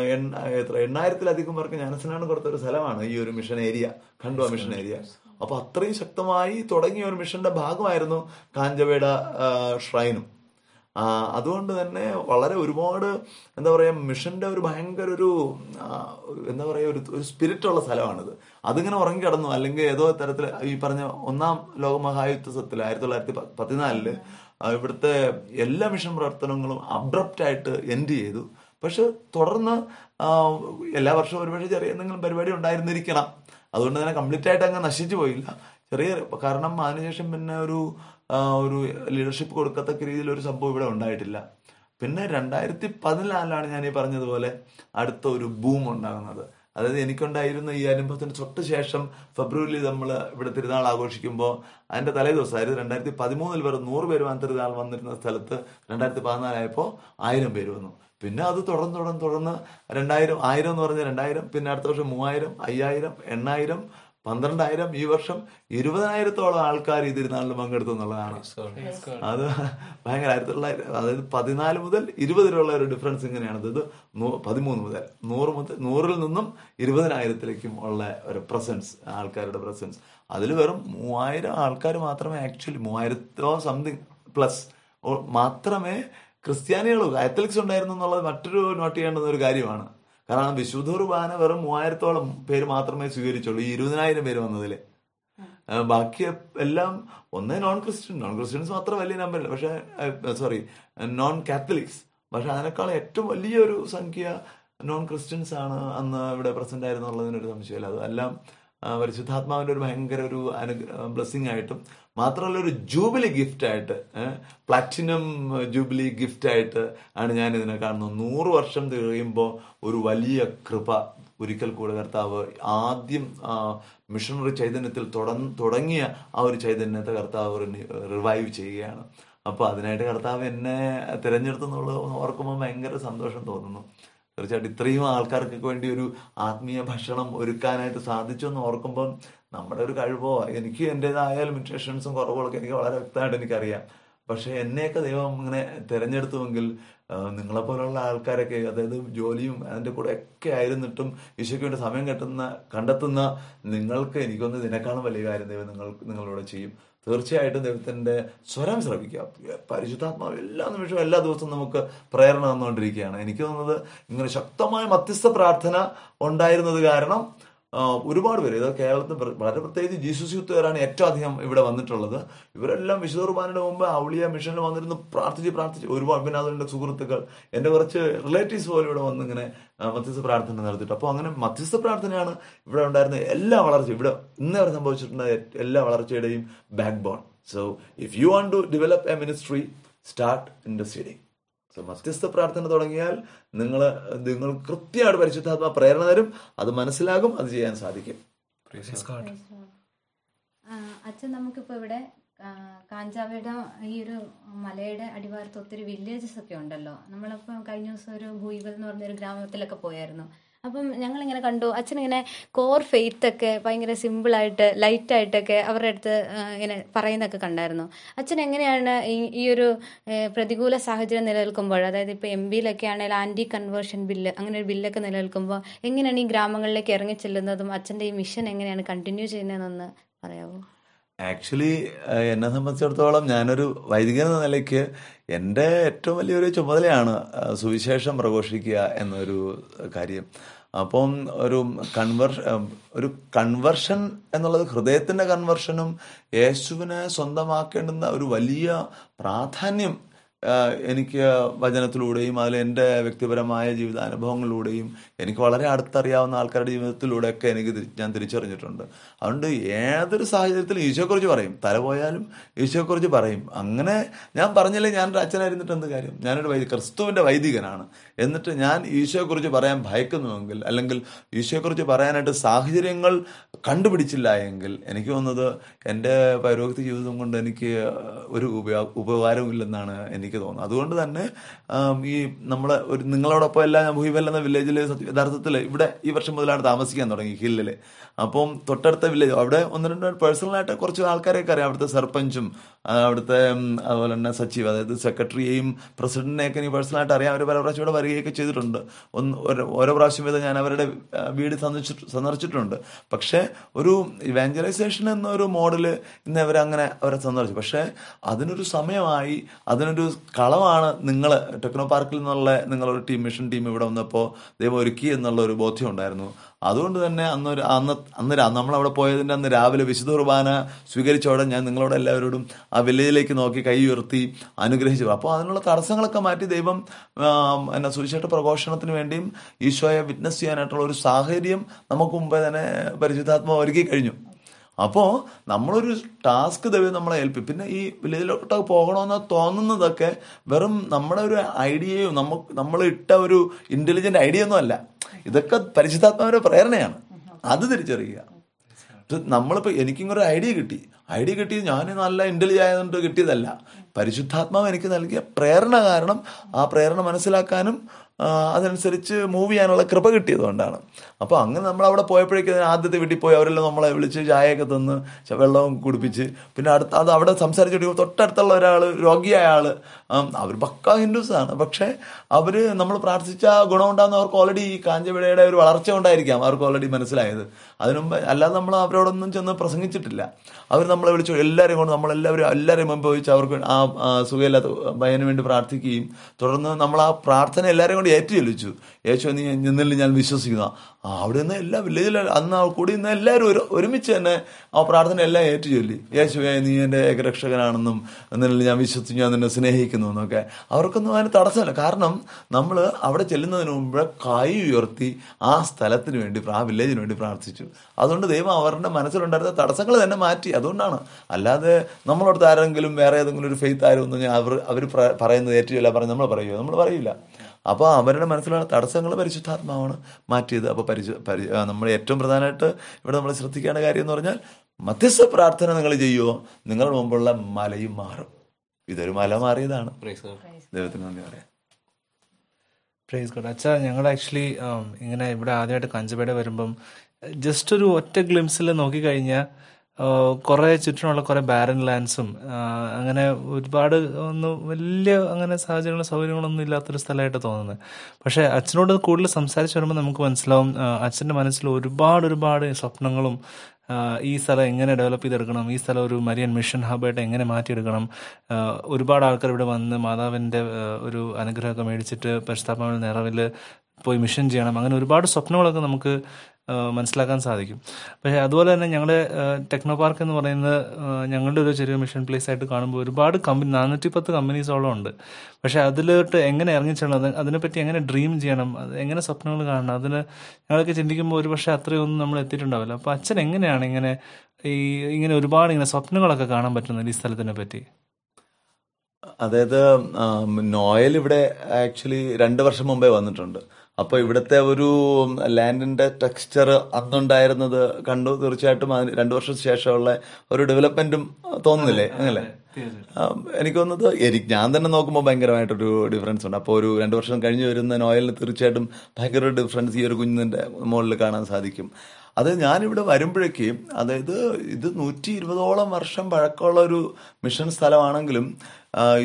എണ്ണ- എത്ര എണ്ണായിരത്തിലധികം പേർക്ക് ജ്ഞാനസ്നാനം കൊടുത്ത ഒരു സ്ഥലമാണ് ഈ ഒരു mission area Khandwa mission area. അപ്പൊ അത്രയും ശക്തമായി തുടങ്ങിയ ഒരു മിഷന്റെ ഭാഗമായിരുന്നു കാഞ്ചവേട ഷ്രൈനും. അതുകൊണ്ട് തന്നെ വളരെ ഒരുപാട് എന്താ പറയാ മിഷന്റെ ഒരു ഭയങ്കര ഒരു എന്താ പറയാ ഒരു ഒരു സ്പിരിറ്റ് ഉള്ള സ്ഥലമാണിത്. അതിങ്ങനെ ഉറങ്ങിക്കിടന്നു അല്ലെങ്കിൽ ഏതോ തരത്തിൽ ഈ പറഞ്ഞ ഒന്നാം ലോകമഹായുദ്ധത്തിൽ ആയിരത്തി തൊള്ളായിരത്തി പതിനാലിൽ ഇവിടുത്തെ എല്ലാ മിഷൻ പ്രവർത്തനങ്ങളും അബ്രപ്റ്റ് ആയിട്ട് എൻഡ് ചെയ്തു. പക്ഷെ തുടർന്ന് എല്ലാ വർഷവും ഒരുപക്ഷെ ചെറിയ എന്തെങ്കിലും പരിപാടി ഉണ്ടായിരുന്നിരിക്കണം. അതുകൊണ്ട് തന്നെ കംപ്ലീറ്റ് ആയിട്ട് അങ്ങ് നശിച്ചു പോയില്ല. ചെറിയ കാരണം അതിനുശേഷം പിന്നെ ഒരു ഒരു ലീഡർഷിപ്പ് കൊടുക്കത്തക്ക രീതിയിൽ ഒരു സംഭവം ഇവിടെ ഉണ്ടായിട്ടില്ല. പിന്നെ രണ്ടായിരത്തി പതിനാലിലാണ് ഞാൻ ഈ പറഞ്ഞതുപോലെ അടുത്ത ഒരു ബൂം ഉണ്ടാകുന്നത്. അതായത് എനിക്കുണ്ടായിരുന്ന ഈ അനുഭവത്തിന് തൊട്ട് ശേഷം ഫെബ്രുവരിയിൽ നമ്മൾ ഇവിടെ തിരുനാൾ ആഘോഷിക്കുമ്പോൾ അതിന്റെ തലേ ദിവസം അതായത് രണ്ടായിരത്തി പതിമൂന്നിൽ വെറും നൂറ് പേര് വന്ന തിരുനാൾ വന്നിരുന്ന സ്ഥലത്ത് രണ്ടായിരത്തി പതിനാലായപ്പോൾ ആയിരം പേര് വന്നു. പിന്നെ അത് തുടർന്ന് തുടർന്ന് തുടർന്ന് രണ്ടായിരം ആയിരം എന്ന് പറഞ്ഞാൽ രണ്ടായിരം പിന്നെ അടുത്ത വർഷം മൂവായിരം അയ്യായിരം എണ്ണായിരം പന്ത്രണ്ടായിരം ഈ വർഷം ഇരുപതിനായിരത്തോളം ആൾക്കാർ ഈ തിരുനാളിൽ പങ്കെടുത്തു എന്നുള്ളതാണ്. അത് ഭയങ്കര ആയിരത്തി തൊള്ളായിരത്തി അതായത് പതിനാല് മുതൽ ഇരുപത് വരെയുള്ള ഒരു ഡിഫറൻസ് ഇങ്ങനെയാണ്. ഇത് പതിമൂന്ന് മുതൽ നൂറ് മുതൽ നൂറിൽ നിന്നും ഇരുപതിനായിരത്തിലേക്കും ഉള്ള ഒരു പ്രസൻസ് ആൾക്കാരുടെ പ്രസൻസ് അതിൽ വെറും മൂവായിരം ആൾക്കാർ മാത്രമേ ആക്ച്വലി മൂവായിരത്തോ സംതിങ് പ്ലസ് മാത്രമേ ക്രിസ്ത്യാനികൾ കാത്തലിക്സ് ഉണ്ടായിരുന്നു എന്നുള്ളത് മറ്റൊരു നോട്ട് ചെയ്യേണ്ടുന്ന ഒരു കാര്യമാണ്. കാരണം വിശുദ്ധ കുർബാന വെറും മൂവായിരത്തോളം പേര് മാത്രമേ സ്വീകരിച്ചുള്ളൂ. ഈ ഇരുപതിനായിരം പേര് വന്നതിൽ ബാക്കി എല്ലാം ഒന്ന് നോൺ ക്രിസ്ത്യൻ നോൺ ക്രിസ്ത്യൻസ് മാത്രം വലിയ നമ്പറില്ല പക്ഷെ സോറി നോൺ കാത്തലിക്സ് പക്ഷെ അതിനേക്കാൾ ഏറ്റവും വലിയൊരു സംഖ്യ നോൺ ക്രിസ്ത്യൻസ് ആണ് അന്ന് ഇവിടെ പ്രസന്റ് ആയിരുന്നുള്ളതിനൊരു സംശയമില്ല. അതെല്ലാം ആ, പരിശുദ്ധാത്മാവിന്റെ ഒരു ഭയങ്കര ഒരു അനു ബ്ലെസ്സിങ് ആയിട്ടും മാത്രമല്ല ഒരു ജൂബിലി ഗിഫ്റ്റ് ആയിട്ട് പ്ലാറ്റിനം ജൂബിലി ഗിഫ്റ്റ് ആയിട്ട് ആണ് ഞാൻ ഇതിനെ കാണുന്നത്. നൂറ് വർഷം തികയുമ്പോൾ ഒരു വലിയ കൃപ ഒരിക്കൽ കൂടെ കർത്താവ് ആദ്യം മിഷണറി ചൈതന്യത്തിൽ തുട- തുടങ്ങിയ ആ ഒരു ചൈതന്യത്തെ കർത്താവ് റിവൈവ് ചെയ്യുകയാണ്. അപ്പോൾ അതിനായിട്ട് കർത്താവ് എന്നെ തിരഞ്ഞെടുത്തെന്നുള്ളത് ഓർക്കുമ്പോൾ ഭയങ്കര സന്തോഷം തോന്നുന്നു. തീർച്ചയായിട്ടും ഇത്രയും ആൾക്കാർക്കൊക്കെ വേണ്ടി ഒരു ആത്മീയ ഭക്ഷണം ഒരുക്കാനായിട്ട് സാധിച്ചു എന്ന് ഓർക്കുമ്പം നമ്മുടെ ഒരു കഴിവോ എനിക്ക് എന്റെതായ ലിമിറ്റേഷൻസും കുറവുകളൊക്കെ എനിക്ക് വളരെ വ്യക്തമായിട്ട് എനിക്കറിയാം. പക്ഷെ എന്നെയൊക്കെ ദൈവം ഇങ്ങനെ തിരഞ്ഞെടുത്തുവെങ്കിൽ നിങ്ങളെ പോലുള്ള ആൾക്കാരൊക്കെ അതായത് ജോലിയും അതിന്റെ കൂടെ ഒക്കെ ആയിരുന്നിട്ടും ഈശോയ്ക്ക് വേണ്ടി സമയം കെട്ടുന്ന കണ്ടെത്തുന്ന നിങ്ങൾക്ക് എനിക്കൊന്ന് ഇതിനേക്കാളും വലിയ കാര്യം ദൈവം നിങ്ങൾ നിങ്ങളോട് ചെയ്യും. തീർച്ചയായിട്ടും ദൈവത്തിന്റെ സ്വരം ശ്രവിക്കുക. പരിശുദ്ധാത്മാവ് എല്ലാ നിമിഷവും എല്ലാ ദിവസവും നമുക്ക് പ്രേരണ തന്നുകൊണ്ടിരിക്കുകയാണ്. എനിക്ക് തോന്നുന്നത് ഇങ്ങനെ ശക്തമായ മധ്യസ്ഥ പ്രാർത്ഥന ഉണ്ടായിരുന്നത് കാരണം ഒരുപാട് പേര്. ഇത് കേരളത്തിൽ വളരെ പ്രത്യേകിച്ച് ജീസസ് യൂത്തുകാരാണ് ഏറ്റവും അധികം ഇവിടെ വന്നിട്ടുള്ളത്. ഇവരെല്ലാം വിശുദ്ധ കുർബാനയുടെ മുമ്പ് ഔളിയ മിഷനിൽ വന്നിരുന്ന് പ്രാർത്ഥിച്ച് പ്രാർത്ഥിച്ച് ഒരുപാട് പിന്നെ സുഹൃത്തുക്കൾ എന്റെ കുറച്ച് റിലേറ്റീവ്സ് പോലും ഇവിടെ വന്ന് ഇങ്ങനെ മധ്യസ്ഥ പ്രാർത്ഥന നടത്തിയിട്ട്. അപ്പോൾ അങ്ങനെ മധ്യസ്ഥ പ്രാർത്ഥനയാണ് ഇവിടെ ഉണ്ടായിരുന്ന എല്ലാ വളർച്ച ഇവിടെ ഇന്നേ വരെ സംഭവിച്ചിട്ടുണ്ടായ എല്ലാ വളർച്ചയുടെയും backbone so if you want to develop a ministry start investigating so മധ്യസ്ഥ പ്രാർത്ഥന തുടങ്ങിയാൽ നിങ്ങൾ നിങ്ങൾ കൃത്യമായിട്ട് പരിശുദ്ധാത്മ പ്രേരണ തരും അത് മനസ്സിലാകും അത് ചെയ്യാൻ സാധിക്കും. Praise God. ആ, അച്ഛൻ നമുക്കിപ്പോ ഇവിടെ കാഞ്ചാവയുടെ ഈ ഒരു മലയുടെ അടിവാരത്ത് ഒത്തിരി വില്ലേജസ് ഒക്കെ ഉണ്ടല്ലോ. നമ്മളിപ്പോ കഴിഞ്ഞ ദിവസം ഒരു ഭൂയിവൽ എന്ന് പറഞ്ഞ ഒരു ഗ്രാമത്തിലൊക്കെ പോയായിരുന്നു. അപ്പം ഞങ്ങൾ ഇങ്ങനെ കണ്ടു. അച്ഛൻ ഇങ്ങനെ കോർ ഫെയ്ത്ത് ഒക്കെ ഭയങ്കര സിമ്പിളായിട്ട് ലൈറ്റായിട്ടൊക്കെ അവരുടെ അടുത്ത് ഇങ്ങനെ പറയുന്നൊക്കെ കണ്ടായിരുന്നു. അച്ഛൻ എങ്ങനെയാണ് ഈ ഒരു പ്രതികൂല സാഹചര്യം നിലനിൽക്കുമ്പോൾ അതായത് ഇപ്പോൾ എം ബിയിലൊക്കെ ആണെങ്കിൽ ആന്റി കൺവേർഷൻ ബില്ല് അങ്ങനെ ഒരു ബില്ലൊക്കെ നിലനിൽക്കുമ്പോൾ എങ്ങനെയാണ് ഈ ഗ്രാമങ്ങളിലേക്ക് ഇറങ്ങി ചെല്ലുന്നതും അച്ഛന്റെ ഈ മിഷൻ എങ്ങനെയാണ് കണ്ടിന്യൂ ചെയ്യുന്നതെന്നൊന്ന് പറയാമോ ആക്ച്വലി എന്നെ സംബന്ധിച്ചിടത്തോളം ഞാനൊരു വൈദികൻ എന്ന നിലയ്ക്ക് എന്റെ ഏറ്റവും വലിയൊരു ചുമതലയാണ് സുവിശേഷം പ്രഘോഷിക്കുക എന്നൊരു കാര്യം. അപ്പം ഒരു കൺവർ ഒരു കൺവർഷൻ എന്നുള്ളത് ഹൃദയത്തിന്റെ കൺവർഷനും യേശുവിനെ സ്വന്തമാക്കേണ്ടുന്ന ഒരു വലിയ പ്രാധാന്യം എനിക്ക് വചനത്തിലൂടെയും അതിൽ എന്റെ വ്യക്തിപരമായ ജീവിതാനുഭവങ്ങളിലൂടെയും എനിക്ക് വളരെ അടുത്തറിയാവുന്ന ആൾക്കാരുടെ ജീവിതത്തിലൂടെയൊക്കെ എനിക്ക് ഞാൻ തിരിച്ചറിഞ്ഞിട്ടുണ്ട്. അതുകൊണ്ട് ഏതൊരു സാഹചര്യത്തിലും ഈശോയെക്കുറിച്ച് പറയും. തല പോയാലും ഈശോയെക്കുറിച്ച് പറയും. അങ്ങനെ ഞാൻ പറഞ്ഞില്ലേ ഞാനൊരു അച്ഛനായിരുന്നിട്ട് എന്ത് കാര്യം? ഞാനൊരു വൈദി ക്രിസ്തുവിന്റെ വൈദികനാണ്. എന്നിട്ട് ഞാൻ ഈശോയെക്കുറിച്ച് പറയാൻ ഭയക്കുന്നുവെങ്കിൽ അല്ലെങ്കിൽ ഈശോയെക്കുറിച്ച് പറയാനായിട്ട് സാഹചര്യങ്ങൾ കണ്ടുപിടിച്ചില്ല എങ്കിൽ എനിക്ക് തോന്നുന്നത് എന്റെ പൗരോഹിത്യ ജീവിതം കൊണ്ട് എനിക്ക് ഒരു ഉപയോ ഉപകാരവും ഇല്ലെന്നാണ് എനിക്ക് തോന്നുന്നു. അതുകൊണ്ട് തന്നെ ഈ നമ്മളെ ഒരു നിങ്ങളോടൊപ്പം എല്ലാം ഞാൻ എന്ന വില്ലേജിൽ യഥാർത്ഥത്തിൽ ഇവിടെ ഈ വർഷം മുതലാണ് താമസിക്കാൻ തുടങ്ങി ഹില്ലിൽ അപ്പം തൊട്ടടുത്ത വില്ലേജ് അവിടെ ഒന്ന് രണ്ട് പേഴ്സണലായിട്ട് കുറച്ച് ആൾക്കാരെയൊക്കെ അറിയാം. അവിടുത്തെ സർപഞ്ചും അവിടുത്തെ അതുപോലെ തന്നെ സച്ചിവ് അതായത് സെക്രട്ടറിയെയും പ്രസിഡന്റിനെയൊക്കെ എനിക്ക് പേഴ്സണലായിട്ട് അറിയാം. അവർ പല പ്രാവശ്യം ഇവിടെ വരികയൊക്കെ ചെയ്തിട്ടുണ്ട്. ഒന്ന് ഓരോ പ്രാവശ്യം വീതം ഞാൻ അവരുടെ വീട് സന്ദർശിച്ചിട്ട് സന്ദർശിച്ചിട്ടുണ്ട്. പക്ഷേ ഒരു ഇവാഞ്ചലൈസേഷൻ എന്നൊരു മോഡൽ ഇന്ന് അവരങ്ങനെ അവരെ സന്ദർശിച്ചു. പക്ഷേ അതിനൊരു സമയമായി അതിനൊരു കളമാണ് നിങ്ങൾ ടെക്നോ പാർക്കിൽ നിന്നുള്ള നിങ്ങളൊരു ടീം മിഷൻ ടീം ഇവിടെ വന്നപ്പോൾ ദൈവം ഒരുക്കി എന്നുള്ള ഒരു ബോധ്യം ഉണ്ടായിരുന്നു. അതുകൊണ്ട് തന്നെ അന്നൊരു അന്ന് അന്ന് നമ്മൾ അവിടെ പോയതിന്റെ അന്ന് രാവിലെ വിശുദ്ധ കുർബാന സ്വീകരിച്ചോടെ ഞാൻ നിങ്ങളോട് എല്ലാവരോടും ആ വില്ലേജിലേക്ക് നോക്കി കൈ ഉയർത്തി അനുഗ്രഹിച്ചു. അപ്പോൾ അതിനുള്ള തടസ്സങ്ങളൊക്കെ മാറ്റി ദൈവം എന്നെ സുവിശേഷ പ്രഘോഷണത്തിന് വേണ്ടിയും ഈശോയെ വിറ്റ്നസ് ചെയ്യാനായിട്ടുള്ള ഒരു സാഹചര്യം നമുക്ക് മുമ്പേ തന്നെ പരിശുദ്ധാത്മ ഒരുക്കി കഴിഞ്ഞു. അപ്പോൾ നമ്മളൊരു ടാസ്ക് ദൈവം നമ്മളെ ഏൽപ്പി. പിന്നെ ഈ വില്ലേജിലോട്ടൊക്കെ പോകണമെന്ന് തോന്നുന്നതൊക്കെ വെറും നമ്മുടെ ഒരു ഐഡിയയും നമുക്ക് നമ്മൾ ഇട്ട ഒരു ഇന്റലിജന്റ് ഐഡിയ ഒന്നും അല്ല. ഇതൊക്കെ പരിശുദ്ധാത്മാവിന്റെ പ്രേരണയാണ്. അത് തിരിച്ചറിയുക. നമ്മളിപ്പോൾ എനിക്കും ഒരു ഐഡിയ കിട്ടി. ഐഡിയ കിട്ടി ഞാൻ നല്ല ഇന്റലിജ് ആയതുകൊണ്ട് കിട്ടിയതല്ല. പരിശുദ്ധാത്മാവ് എനിക്ക് നൽകിയ പ്രേരണ കാരണം ആ പ്രേരണ മനസ്സിലാക്കാനും അതനുസരിച്ച് മൂവ് ചെയ്യാനുള്ള കൃപ കിട്ടിയതുകൊണ്ടാണ്. അപ്പോൾ അങ്ങനെ നമ്മൾ അവിടെ പോയപ്പോഴേക്കും ആദ്യത്തെ വീട്ടിൽ പോയി അവരെല്ലാം നമ്മളെ വിളിച്ച് ചായയൊക്കെ തന്ന് വെള്ളവും കുടിപ്പിച്ച്. പിന്നെ അടുത്ത അത് അവിടെ സംസാരിച്ചിട്ട് തൊട്ടടുത്തുള്ള ഒരാൾ രോഗിയായ ആൾ അവർ പക്ക ഹിന്ദുസാണ്. പക്ഷെ അവർ നമ്മൾ പ്രാർത്ഥിച്ച ഗുണം ഉണ്ടാകുന്ന അവർക്ക് ഓൾറെഡി ഈ കാഞ്ചവിടയുടെ ഒരു വളർച്ച ഉണ്ടായിരിക്കാം അവർക്ക് ഓൾറെഡി മനസ്സിലായത്. അതിനുമുമ്പ് അല്ലാതെ നമ്മൾ അവരോടൊന്നും ചെന്ന് പ്രസംഗിച്ചിട്ടില്ല. അവർ നമ്മളെ വിളിച്ചു എല്ലാവരെയും കൊണ്ട് നമ്മളെല്ലാവരും എല്ലാവരെയും ചോദിച്ച് അവർക്ക് ആ സുഖമില്ലാത്ത പയ്യന് വേണ്ടി പ്രാർത്ഥിക്കുകയും തുടർന്ന് നമ്മൾ ആ പ്രാർത്ഥന എല്ലാവരെയും കൊണ്ട് ഏറ്റു ചൊല്ലിച്ചു യേശു നീ നിന്നിൽ ഞാൻ വിശ്വസിക്കുന്ന. അവിടെ നിന്ന് എല്ലാ വില്ലേജിലും അന്ന് കൂടി നിന്ന് എല്ലാവരും ഒരു ഒരുമിച്ച് തന്നെ ആ പ്രാർത്ഥന എല്ലാം ഏറ്റു ചൊല്ലി യേശുവേ നീ എന്റെ ഏകരക്ഷകനാണെന്നും നിന്നിൽ ഞാൻ വിശ്വസിച്ചു ഞാൻ നിന്നെ സ്നേഹിക്കുന്നു. എന്നൊക്കെ. അവർക്കൊന്നും അതിന് തടസ്സമില്ല. കാരണം നമ്മൾ അവിടെ ചെല്ലുന്നതിന് മുമ്പ് കൈ ഉയർത്തി ആ സ്ഥലത്തിന് വേണ്ടി ആ വില്ലേജിന് വേണ്ടി പ്രാർത്ഥിച്ചു. അതുകൊണ്ട് ദൈവം അവരുടെ മനസ്സിലുണ്ടായിരുന്ന തടസ്സങ്ങൾ തന്നെ മാറ്റി. അതുകൊണ്ടാണ്. അല്ലാതെ നമ്മളടുത്ത് ആരെങ്കിലും വേറെ ഏതെങ്കിലും ഒരു ഫെയ്ത്ത് ആരും ഒന്നും അവർ അവർ പറയുന്നത് ഏറ്റവും പറഞ്ഞ് നമ്മൾ പറയുമോ നമ്മൾ പറയില്ല. അപ്പോൾ അവരുടെ മനസ്സിലുള്ള തടസ്സങ്ങൾ പരിശുദ്ധാത്മാവാണ് മാറ്റിയത്. അപ്പോൾ പരിശു പരി നമ്മൾ ഏറ്റവും പ്രധാനമായിട്ട് ഇവിടെ നമ്മൾ ശ്രദ്ധിക്കേണ്ട കാര്യം എന്ന് പറഞ്ഞാൽ മധ്യസ്ഥ പ്രാർത്ഥന നിങ്ങൾ ചെയ്യുമോ നിങ്ങളുടെ മുമ്പുള്ള മലയും മാറും. ഇതൊരു മല മാറിയതാണ്. Praise ദൈവത്തിന് നന്ദി പറയാം. പ്രൈസ് ഗോഡ് അച്ഛാ ഞങ്ങൾ ആക്ച്വലി ഇങ്ങനെ ഇവിടെ ആദ്യമായിട്ട് കഞ്ചപേട വരുമ്പം ജസ്റ്റ് ഒരു ഒറ്റ ഗ്ലിംസിൽ നോക്കിക്കഴിഞ്ഞാൽ കുറേ ചുറ്റിനുള്ള കുറേ ബാരൻ ലാൻഡ്സും അങ്ങനെ ഒരുപാട് ഒന്നും വലിയ അങ്ങനെ സാഹചര്യങ്ങളും സൗകര്യങ്ങളൊന്നും ഇല്ലാത്തൊരു സ്ഥലമായിട്ട് തോന്നുന്നത് പക്ഷേ അച്ഛനോട് കൂടുതൽ സംസാരിച്ച് വരുമ്പോൾ നമുക്ക് മനസ്സിലാവും അച്ഛന്റെ മനസ്സിൽ ഒരുപാട് ഒരുപാട് സ്വപ്നങ്ങളും ഈ സ്ഥലം എങ്ങനെ ഡെവലപ്പ് ചെയ്തെടുക്കണം? ഈ സ്ഥലം ഒരു മരിയൻ മിഷൻ ഹബായിട്ട് എങ്ങനെ മാറ്റിയെടുക്കണം? ഒരുപാട് ആൾക്കാർ ഇവിടെ വന്ന് മാതാവിന്റെ ഒരു അനുഗ്രഹമൊക്കെ മേടിച്ചിട്ട് പരിസ്ഥാപന നിറവിൽ പോയി മിഷൻ ചെയ്യണം. അങ്ങനെ ഒരുപാട് സ്വപ്നങ്ങളൊക്കെ നമുക്ക് മനസ്സിലാക്കാൻ സാധിക്കും. പക്ഷേ അതുപോലെ തന്നെ ഞങ്ങളുടെ ടെക്നോ പാർക്ക് എന്ന് പറയുന്നത് ഞങ്ങളുടെ ഒരു ചെറിയ മിഷൻ പ്ലേസ് ആയിട്ട് കാണുമ്പോൾ ഒരുപാട് കമ്പനി നാനൂറ്റി പത്ത് കമ്പനീസോളം ഉണ്ട്. പക്ഷേ അതിലോട്ട് എങ്ങനെ ഇറങ്ങിച്ചെല്ലണം അത് അതിനെപ്പറ്റി എങ്ങനെ ഡ്രീം ചെയ്യണം? എങ്ങനെ സ്വപ്നങ്ങൾ കാണണം? അതിന് ഞങ്ങളൊക്കെ ചിന്തിക്കുമ്പോൾ ഒരു പക്ഷേ അത്രയൊന്നും നമ്മൾ എത്തിയിട്ടുണ്ടാവില്ല. അപ്പോൾ അച്ഛൻ എങ്ങനെയാണ് ഇങ്ങനെ ഈ ഇങ്ങനെ ഒരുപാട് ഇങ്ങനെ സ്വപ്നങ്ങളൊക്കെ കാണാൻ പറ്റുന്നത് ഈ സ്ഥലത്തിനെ പറ്റി? അതായത് നോയൽ ഇവിടെ ആക്ച്വലി രണ്ട് വർഷം മുമ്പേ വന്നിട്ടുണ്ട്. അപ്പൊ ഇവിടുത്തെ ഒരു ലാൻഡിന്റെ ടെക്സ്ചർ അന്നുണ്ടായിരുന്നത് കണ്ടു. തീർച്ചയായിട്ടും അതിന് രണ്ടു വർഷത്തിന് ശേഷമുള്ള ഒരു ഡെവലപ്മെന്റും തോന്നുന്നില്ലേ? അങ്ങനെ എനിക്ക് തോന്നുന്നത് എനിക്ക് ഞാൻ തന്നെ നോക്കുമ്പോൾ ഭയങ്കരമായിട്ടൊരു ഡിഫറൻസ് ഉണ്ട്. അപ്പോൾ ഒരു രണ്ട് വർഷം കഴിഞ്ഞ് വരുന്ന നോയലിന് തീർച്ചയായിട്ടും ഭയങ്കര ഡിഫറൻസ് ഈ ഒരു കുഞ്ഞിന്റെ മുകളിൽ കാണാൻ സാധിക്കും. അത് ഞാനിവിടെ വരുമ്പോഴേക്ക് അതായത് ഇത് നൂറ്റി ഇരുപതോളം വർഷം പഴക്കമുള്ള ഒരു മിഷൻ സ്ഥലമാണെങ്കിലും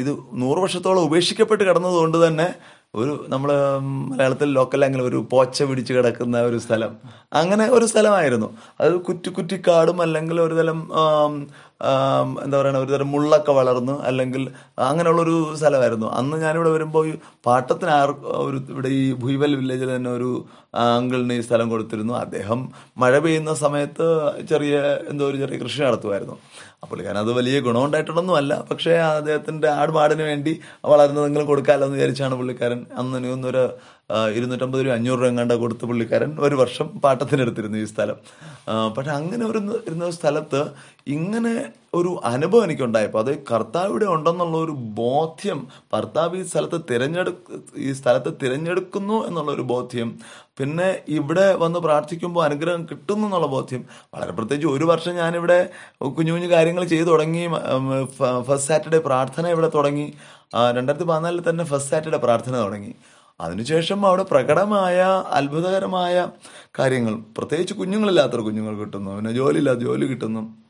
ഇത് നൂറ് വർഷത്തോളം ഉപേക്ഷിക്കപ്പെട്ട് കിടന്നതുകൊണ്ട് തന്നെ ഒരു നമ്മൾ മലയാളത്തിൽ ലോക്കൽ ലാംഗ്വേജ് ഒരു പോച്ച പിടിച്ച് കിടക്കുന്ന ഒരു സ്ഥലം. അങ്ങനെ ഒരു സ്ഥലമായിരുന്നു. അത് കുറ്റി കുറ്റിക്കാടും അല്ലെങ്കിൽ ഒരു തരം ആം, ആം, എന്താ പറയുക ഒരുതരം മുള്ളൊക്കെ വളർന്നു അല്ലെങ്കിൽ അങ്ങനെയുള്ളൊരു സ്ഥലമായിരുന്നു. അന്ന് ഞാനിവിടെ വരുമ്പോൾ പാട്ടത്തിന് ആർ ഒരു ഇവിടെ ഈ ഭൂയിവൽ വില്ലേജിൽ തന്നെ ഒരു അങ്കിളിന് ഈ സ്ഥലം കൊടുത്തിരുന്നു. അദ്ദേഹം മഴ പെയ്യുന്ന സമയത്ത് ചെറിയ എന്തോ ഒരു ചെറിയ കൃഷി നടത്തുമായിരുന്നു. പുള്ളിക്കാരൻ അത് വലിയ ഗുണമുണ്ടായിട്ടുള്ളൊന്നും അല്ല പക്ഷേ അദ്ദേഹത്തിന്റെ ആടുമാടിന് വേണ്ടി വളരുന്നതെങ്കിലും കൊടുക്കാമല്ലോ എന്ന് വിചാരിച്ചാണ് പുള്ളിക്കാരൻ അന്ന് ഒരു ഇരുന്നൂറ്റമ്പത് രൂപ അഞ്ഞൂറ് രൂപ എങ്ങാണ്ട് കൊടുത്ത പുള്ളിക്കാരൻ ഒരു വർഷം പാട്ടത്തിനെടുത്തിരുന്നു ഈ സ്ഥലം. പക്ഷെ അങ്ങനെ ഒരു ഇരുന്ന സ്ഥലത്ത് ഇങ്ങനെ ഒരു അനുഭവം എനിക്കുണ്ടായപ്പോൾ അത് കർത്താവ് ഇവിടെ ഉണ്ടെന്നുള്ള ഒരു ബോധ്യം ഭർത്താവ് ഈ സ്ഥലത്ത് തിരഞ്ഞെടുക്ക ഈ സ്ഥലത്ത് തിരഞ്ഞെടുക്കുന്നു എന്നുള്ള ഒരു ബോധ്യം പിന്നെ ഇവിടെ വന്ന് പ്രാർത്ഥിക്കുമ്പോൾ അനുഗ്രഹം കിട്ടുന്നു എന്നുള്ള ബോധ്യം വളരെ പ്രത്യേകിച്ച് ഒരു വർഷം ഞാനിവിടെ കുഞ്ഞു കുഞ്ഞു കാര്യങ്ങൾ ചെയ്തു തുടങ്ങി ഫസ്റ്റ് സാറ്റർഡേ പ്രാർത്ഥന ഇവിടെ തുടങ്ങി രണ്ടായിരത്തി പതിനാലിൽ തന്നെ ഫസ്റ്റ് സാറ്റർഡേ പ്രാർത്ഥന തുടങ്ങി. അതിനുശേഷം അവിടെ പ്രകടമായ അത്ഭുതകരമായ കാര്യങ്ങൾ. പ്രത്യേകിച്ച് കുഞ്ഞുങ്ങളില്ലാത്ത കുഞ്ഞുങ്ങൾ കിട്ടുന്നു. പിന്നെ ജോലിയില്ലാത്ത ജോലി കിട്ടുന്നു.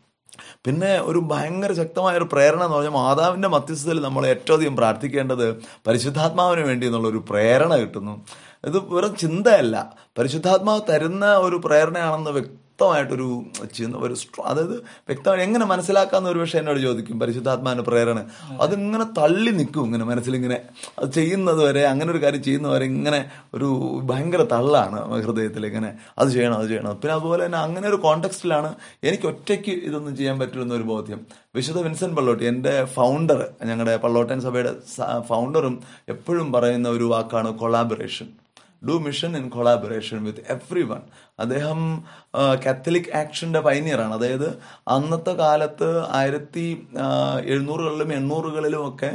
പിന്നെ ഒരു ഭയങ്കര ശക്തമായ ഒരു പ്രേരണ എന്ന് പറഞ്ഞാൽ മാതാവിന്റെ മധ്യസ്ഥതയിൽ നമ്മൾ ഏറ്റവും അധികം പ്രാർത്ഥിക്കേണ്ടത് പരിശുദ്ധാത്മാവിന് വേണ്ടി എന്നുള്ളൊരു പ്രേരണ കിട്ടുന്നു. ഇത് വെറും ചിന്തയല്ല. പരിശുദ്ധാത്മാവ് തരുന്ന ഒരു പ്രേരണയാണെന്ന് വ്യക്തമായിട്ടൊരു ചിന്ത ഒരു അതായത് വ്യക്തമായി എങ്ങനെ മനസ്സിലാക്കാന്ന് ഒരു പക്ഷേ എന്നോട് ചോദിക്കും പരിശുദ്ധാത്മാവിന്റെ പ്രേരണ. അതിങ്ങനെ തള്ളി നിൽക്കും ഇങ്ങനെ മനസ്സിലിങ്ങനെ. അത് ചെയ്യുന്നത് വരെ അങ്ങനെ ഒരു കാര്യം ചെയ്യുന്നവരെ ഇങ്ങനെ ഒരു ഭയങ്കര തള്ളാണ് ഹൃദയത്തിൽ ഇങ്ങനെ. അത് ചെയ്യണം അത് ചെയ്യണം. പിന്നെ അതുപോലെ തന്നെ അങ്ങനെ ഒരു കോണ്ടെക്സ്റ്റിലാണ് എനിക്ക് ഒറ്റയ്ക്ക് ഇതൊന്നും ചെയ്യാൻ പറ്റുമെന്ന് ഒരു ബോധ്യം. വിശുദ്ധ വിൻസെന്റ് പള്ളോട്ടി എന്റെ ഫൗണ്ടർ ഞങ്ങളുടെ പള്ളോട്ടൻ സഭയുടെ ഫൗണ്ടറും എപ്പോഴും പറയുന്ന ഒരു വാക്കാണ് collaboration. Do mission in collaboration with everyone അദ്ദേഹം കാത്തലിക് ആക്ഷന്റെ പൈനിയറാണ് അതായത് അന്നത്തെ കാലത്ത് ആയിരത്തി എഴുന്നൂറുകളിലും എണ്ണൂറുകളിലും ഒക്കെ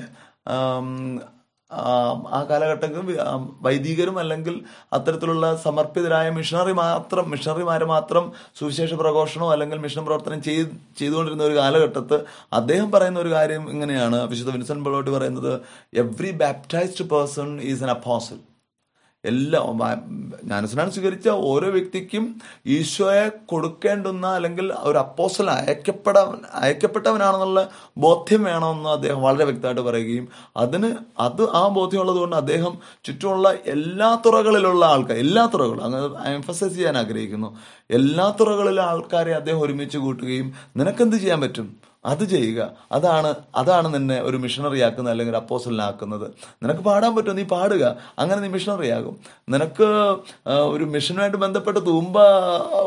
ആ കാലഘട്ടത്തിൽ വൈദികരും അല്ലെങ്കിൽ അത്തരത്തിലുള്ള സമർപ്പിതരായ മിഷണറി മാത്രം മിഷണറിമാരെ മാത്രം സുവിശേഷ പ്രഘോഷണോ അല്ലെങ്കിൽ മിഷൻ പ്രവർത്തനം ചെയ്ത് ചെയ്തുകൊണ്ടിരുന്ന ഒരു കാലഘട്ടത്ത് അദ്ദേഹം പറയുന്ന ഒരു കാര്യം ഇങ്ങനെയാണ്. വിശുദ്ധ വിൻസെന്റ് ബളോട്ടി പറയുന്നത് every baptised person is an apostle എല്ലാ ജ്ഞാനസ്നാനം സ്വീകരിച്ച ഓരോ വ്യക്തിക്കും ഈശോയെ കൊടുക്കേണ്ടുന്ന അല്ലെങ്കിൽ ഒരു അപ്പോസൽ അയക്കപ്പെട അയക്കപ്പെട്ടവനാണെന്നുള്ള ബോധ്യം വേണമെന്ന് അദ്ദേഹം വളരെ വ്യക്തമായിട്ട് പറയുകയും അതിന് അത് ആ ബോധ്യമുള്ളത് കൊണ്ട് അദ്ദേഹം ചുറ്റുമുള്ള എല്ലാ തുറകളിലുള്ള ആൾക്കാർ എല്ലാ തുറകളും അങ്ങനെ എംഫസൈസ് ചെയ്യാൻ ആഗ്രഹിക്കുന്നു. എല്ലാ തുറകളിലെ ആൾക്കാരെ അദ്ദേഹം ഒരുമിച്ച് കൂട്ടുകയും നിനക്കെന്ത് ചെയ്യാൻ പറ്റും? അത് ചെയ്യുക. അതാണ് അതാണ് നിന്നെ ഒരു മിഷണറി ആക്കുന്നത് അല്ലെങ്കിൽ അപ്പോസലിനാക്കുന്നത് നിനക്ക് പാടാൻ പറ്റും നീ പാടുക. അങ്ങനെ നീ മിഷണറി ആകും നിനക്ക് ഒരു മിഷനുമായിട്ട് ബന്ധപ്പെട്ട തൂമ്പ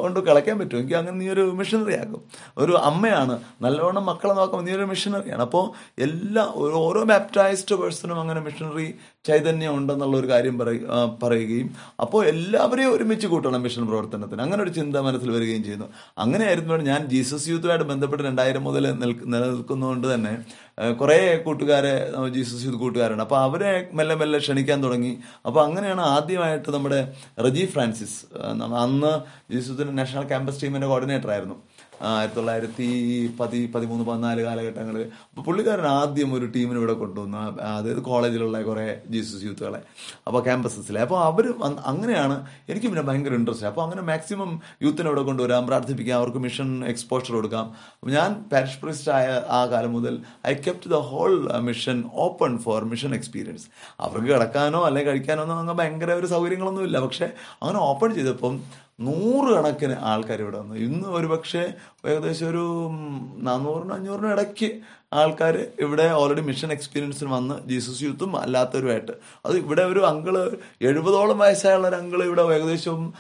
കൊണ്ട് കളയ്ക്കാൻ പറ്റുമെങ്കിൽ അങ്ങനെ നീ ഒരു മിഷണറി ആകും ഒരു അമ്മയാണ്. നല്ലവണ്ണം മക്കളെ നോക്കുമ്പോൾ നീ ഒരു മിഷണറിയാണ് അപ്പോൾ എല്ലാ ഓരോ- ബാപ്റ്റൈസ്ഡ് പേഴ്സണും അങ്ങനെ മിഷണറി ചൈതന്യം ഉണ്ടെന്നുള്ള ഒരു കാര്യം പറയുകയും അപ്പോൾ എല്ലാവരെയും ഒരുമിച്ച് കൂട്ടണം മിഷൻ പ്രവർത്തനത്തിന്. അങ്ങനെ ഒരു ചിന്ത മനസ്സിൽ വരികയും ചെയ്യുന്നു. അങ്ങനെയായിരുന്നു ഞാൻ ജീസസ് യൂത്തുമായിട്ട് ബന്ധപ്പെട്ട് രണ്ടായിരം മുതൽ നിലനിൽക്കുന്നതുകൊണ്ട് തന്നെ കുറെ കൂട്ടുകാരെ ജീസസ് യൂത്ത് കൂട്ടുകാരാണ് അപ്പോൾ അവരെ മെല്ലെ മെല്ലെ ക്ഷണിക്കാൻ തുടങ്ങി. അപ്പോൾ അങ്ങനെയാണ് ആദ്യമായിട്ട് നമ്മുടെ റജി ഫ്രാൻസിസ്. അന്ന് ജീസസ് യൂത്തിന്റെ നാഷണൽ ക്യാമ്പസ് ടീമിന്റെ കോർഡിനേറ്റർ ആയിരുന്നു. ആയിരത്തി തൊള്ളായിരത്തി പതി പതിമൂന്ന് പതിനാല് കാലഘട്ടങ്ങളിൽ അപ്പോൾ പുള്ളിക്കാരൻ ആദ്യം ഒരു ടീമിന് ഇവിടെ കൊണ്ടുവന്നു. അതായത് കോളേജിലുള്ള കുറേ ജീസസ് യൂത്തുകളെ. അപ്പോൾ ക്യാമ്പസസിലെ. അപ്പോൾ അവർ അങ്ങനെയാണ് എനിക്ക് പിന്നെ ഭയങ്കര ഇൻട്രസ്റ്റ് അപ്പോൾ അങ്ങനെ മാക്സിമം യൂത്തിനെ ഇവിടെ കൊണ്ടുവരാം പ്രാർത്ഥിപ്പിക്കാം അവർക്ക് മിഷൻ എക്സ്പോഷർ കൊടുക്കാം. ഞാൻ പാരിഷ് പ്രിസ്റ്റ് ആയ ആ കാലം മുതൽ I kept the whole mission open for mission experience അവർക്ക് കിടക്കാനോ അല്ലെങ്കിൽ കഴിക്കാനോ ഒന്നും അങ്ങനെ ഭയങ്കര ഒരു സൗകര്യങ്ങളൊന്നും ഇല്ല പക്ഷേ അങ്ങനെ ഓപ്പൺ ചെയ്തപ്പം നൂറുകണക്കിന് ആൾക്കാർ ഇവിടെ വന്നു. ഇന്ന് ഒരുപക്ഷെ ഏകദേശം ഒരു നാനൂറിനും അഞ്ഞൂറിനും ഇടയ്ക്ക് ആൾക്കാർ ഇവിടെ ഓൾറെഡി മിഷൻ എക്സ്പീരിയൻസിന് വന്ന് ജീസസ് യൂത്തും അല്ലാത്തവരുമായിട്ട്. അത് ഇവിടെ ഒരു അങ്കിൾ എഴുപതോളം വയസ്സായുള്ള ഒരു അങ്കിൾ ഇവിടെ ഏകദേശം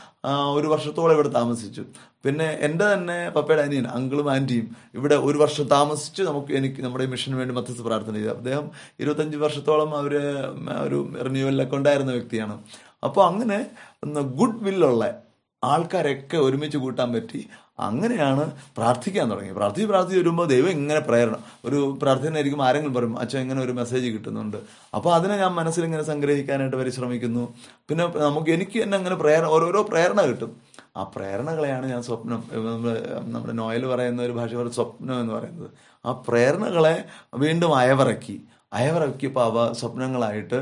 ഒരു വർഷത്തോളം ഇവിടെ താമസിച്ചു. പിന്നെ എന്റെ തന്നെ പപ്പയുടെ അനിയൻ അങ്കിളും ആന്റിയും ഇവിടെ ഒരു വർഷം താമസിച്ച് നമുക്ക് എനിക്ക് നമ്മുടെ മിഷന് വേണ്ടി മധ്യസ്ഥ പ്രാർത്ഥന ചെയ്തു. അദ്ദേഹം ഇരുപത്തഞ്ച് വർഷത്തോളം അവർ ഒരു റിന്യൂവലിലൊക്കെ ഉണ്ടായിരുന്ന വ്യക്തിയാണ്. അപ്പോൾ അങ്ങനെ ഗുഡ് വില്ലുള്ള ആൾക്കാരൊക്കെ ഒരുമിച്ച് കൂട്ടാൻ പറ്റി. അങ്ങനെയാണ് പ്രാർത്ഥിക്കാൻ തുടങ്ങി പ്രാർത്ഥിച്ച് പ്രാർത്ഥിച്ച് വരുമ്പോൾ ദൈവം ഇങ്ങനെ പ്രേരണ. ഒരു പ്രാർത്ഥനയായിരിക്കും ആരെങ്കിലും പറയും അച്ഛൻ ഇങ്ങനെ ഒരു മെസ്സേജ് കിട്ടുന്നുണ്ട്. അപ്പോൾ അതിനെ ഞാൻ മനസ്സിൽ ഇങ്ങനെ സംഗ്രഹിക്കാനായിട്ട് പരിശ്രമിക്കുന്നു. പിന്നെ നമുക്ക് എനിക്ക് തന്നെ അങ്ങനെ പ്രേരണ ഓരോരോ പ്രേരണ കിട്ടും. ആ പ്രേരണകളെയാണ് ഞാൻ സ്വപ്നം നമ്മുടെ നോയൽ പറയുന്ന ഒരു ഭാഷ പോലെ സ്വപ്നം എന്ന് പറയുന്നത്. ആ പ്രേരണകളെ വീണ്ടും അയവിറക്കി. അയവിറക്കിയപ്പോൾ അവ സ്വപ്നങ്ങളായിട്ട്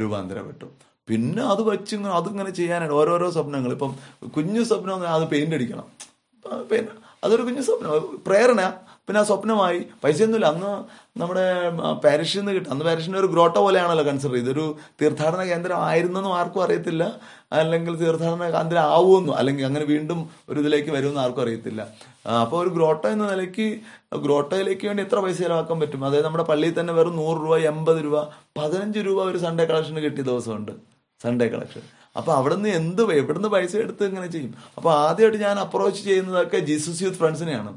രൂപാന്തരപ്പെട്ടു. പിന്നെ അത് വെച്ച് അതിങ്ങനെ ചെയ്യാനായിട്ട് ഓരോരോ സ്വപ്നങ്ങൾ. ഇപ്പം കുഞ്ഞു സ്വപ്നം അത് പെയിന്റ് അടിക്കണം. പിന്നെ അതൊരു കുഞ്ഞു സ്വപ്നം. പ്രേരണ. പിന്നെ ആ സ്വപ്നമായി പൈസയൊന്നുമില്ല അന്ന് നമ്മുടെ പാരിഷിൽ നിന്ന് കിട്ടും. അന്ന് പാരിഷിന്റെ ഒരു ഗ്രോട്ട പോലെയാണല്ലോ കൺസിഡർ ചെയ്ത് ഒരു തീർത്ഥാടന കേന്ദ്രം ആയിരുന്നെന്നും ആർക്കും അറിയത്തില്ല. അല്ലെങ്കിൽ തീർത്ഥാടന കേന്ദ്രം ആവുമെന്നും അല്ലെങ്കിൽ അങ്ങനെ വീണ്ടും ഒരു ഇതിലേക്ക് വരുമെന്ന് ആർക്കും അറിയത്തില്ല. അപ്പോൾ ഒരു ഗ്രോട്ട എന്ന നിലയ്ക്ക് ഗ്രോട്ടയിലേക്ക് വേണ്ടി എത്ര പൈസ ചിലവാക്കാൻ പറ്റും? അതായത് നമ്മുടെ പള്ളിയിൽ തന്നെ വെറും നൂറ് രൂപ എൺപത് രൂപ പതിനഞ്ച് രൂപ ഒരു സൺഡേ കളക്ഷന് കിട്ടിയ ദിവസമുണ്ട്. സൺഡേ കളക്ഷൻ അപ്പൊ അവിടെ നിന്ന് എന്ത് എവിടുന്ന് പൈസ എടുത്ത് ഇങ്ങനെ ചെയ്യും? അപ്പൊ ആദ്യമായിട്ട് ഞാൻ അപ്രോച്ച് ചെയ്യുന്നതൊക്കെ ജീസസ് യൂത്ത് ഫ്രണ്ട്സിനെയാണ്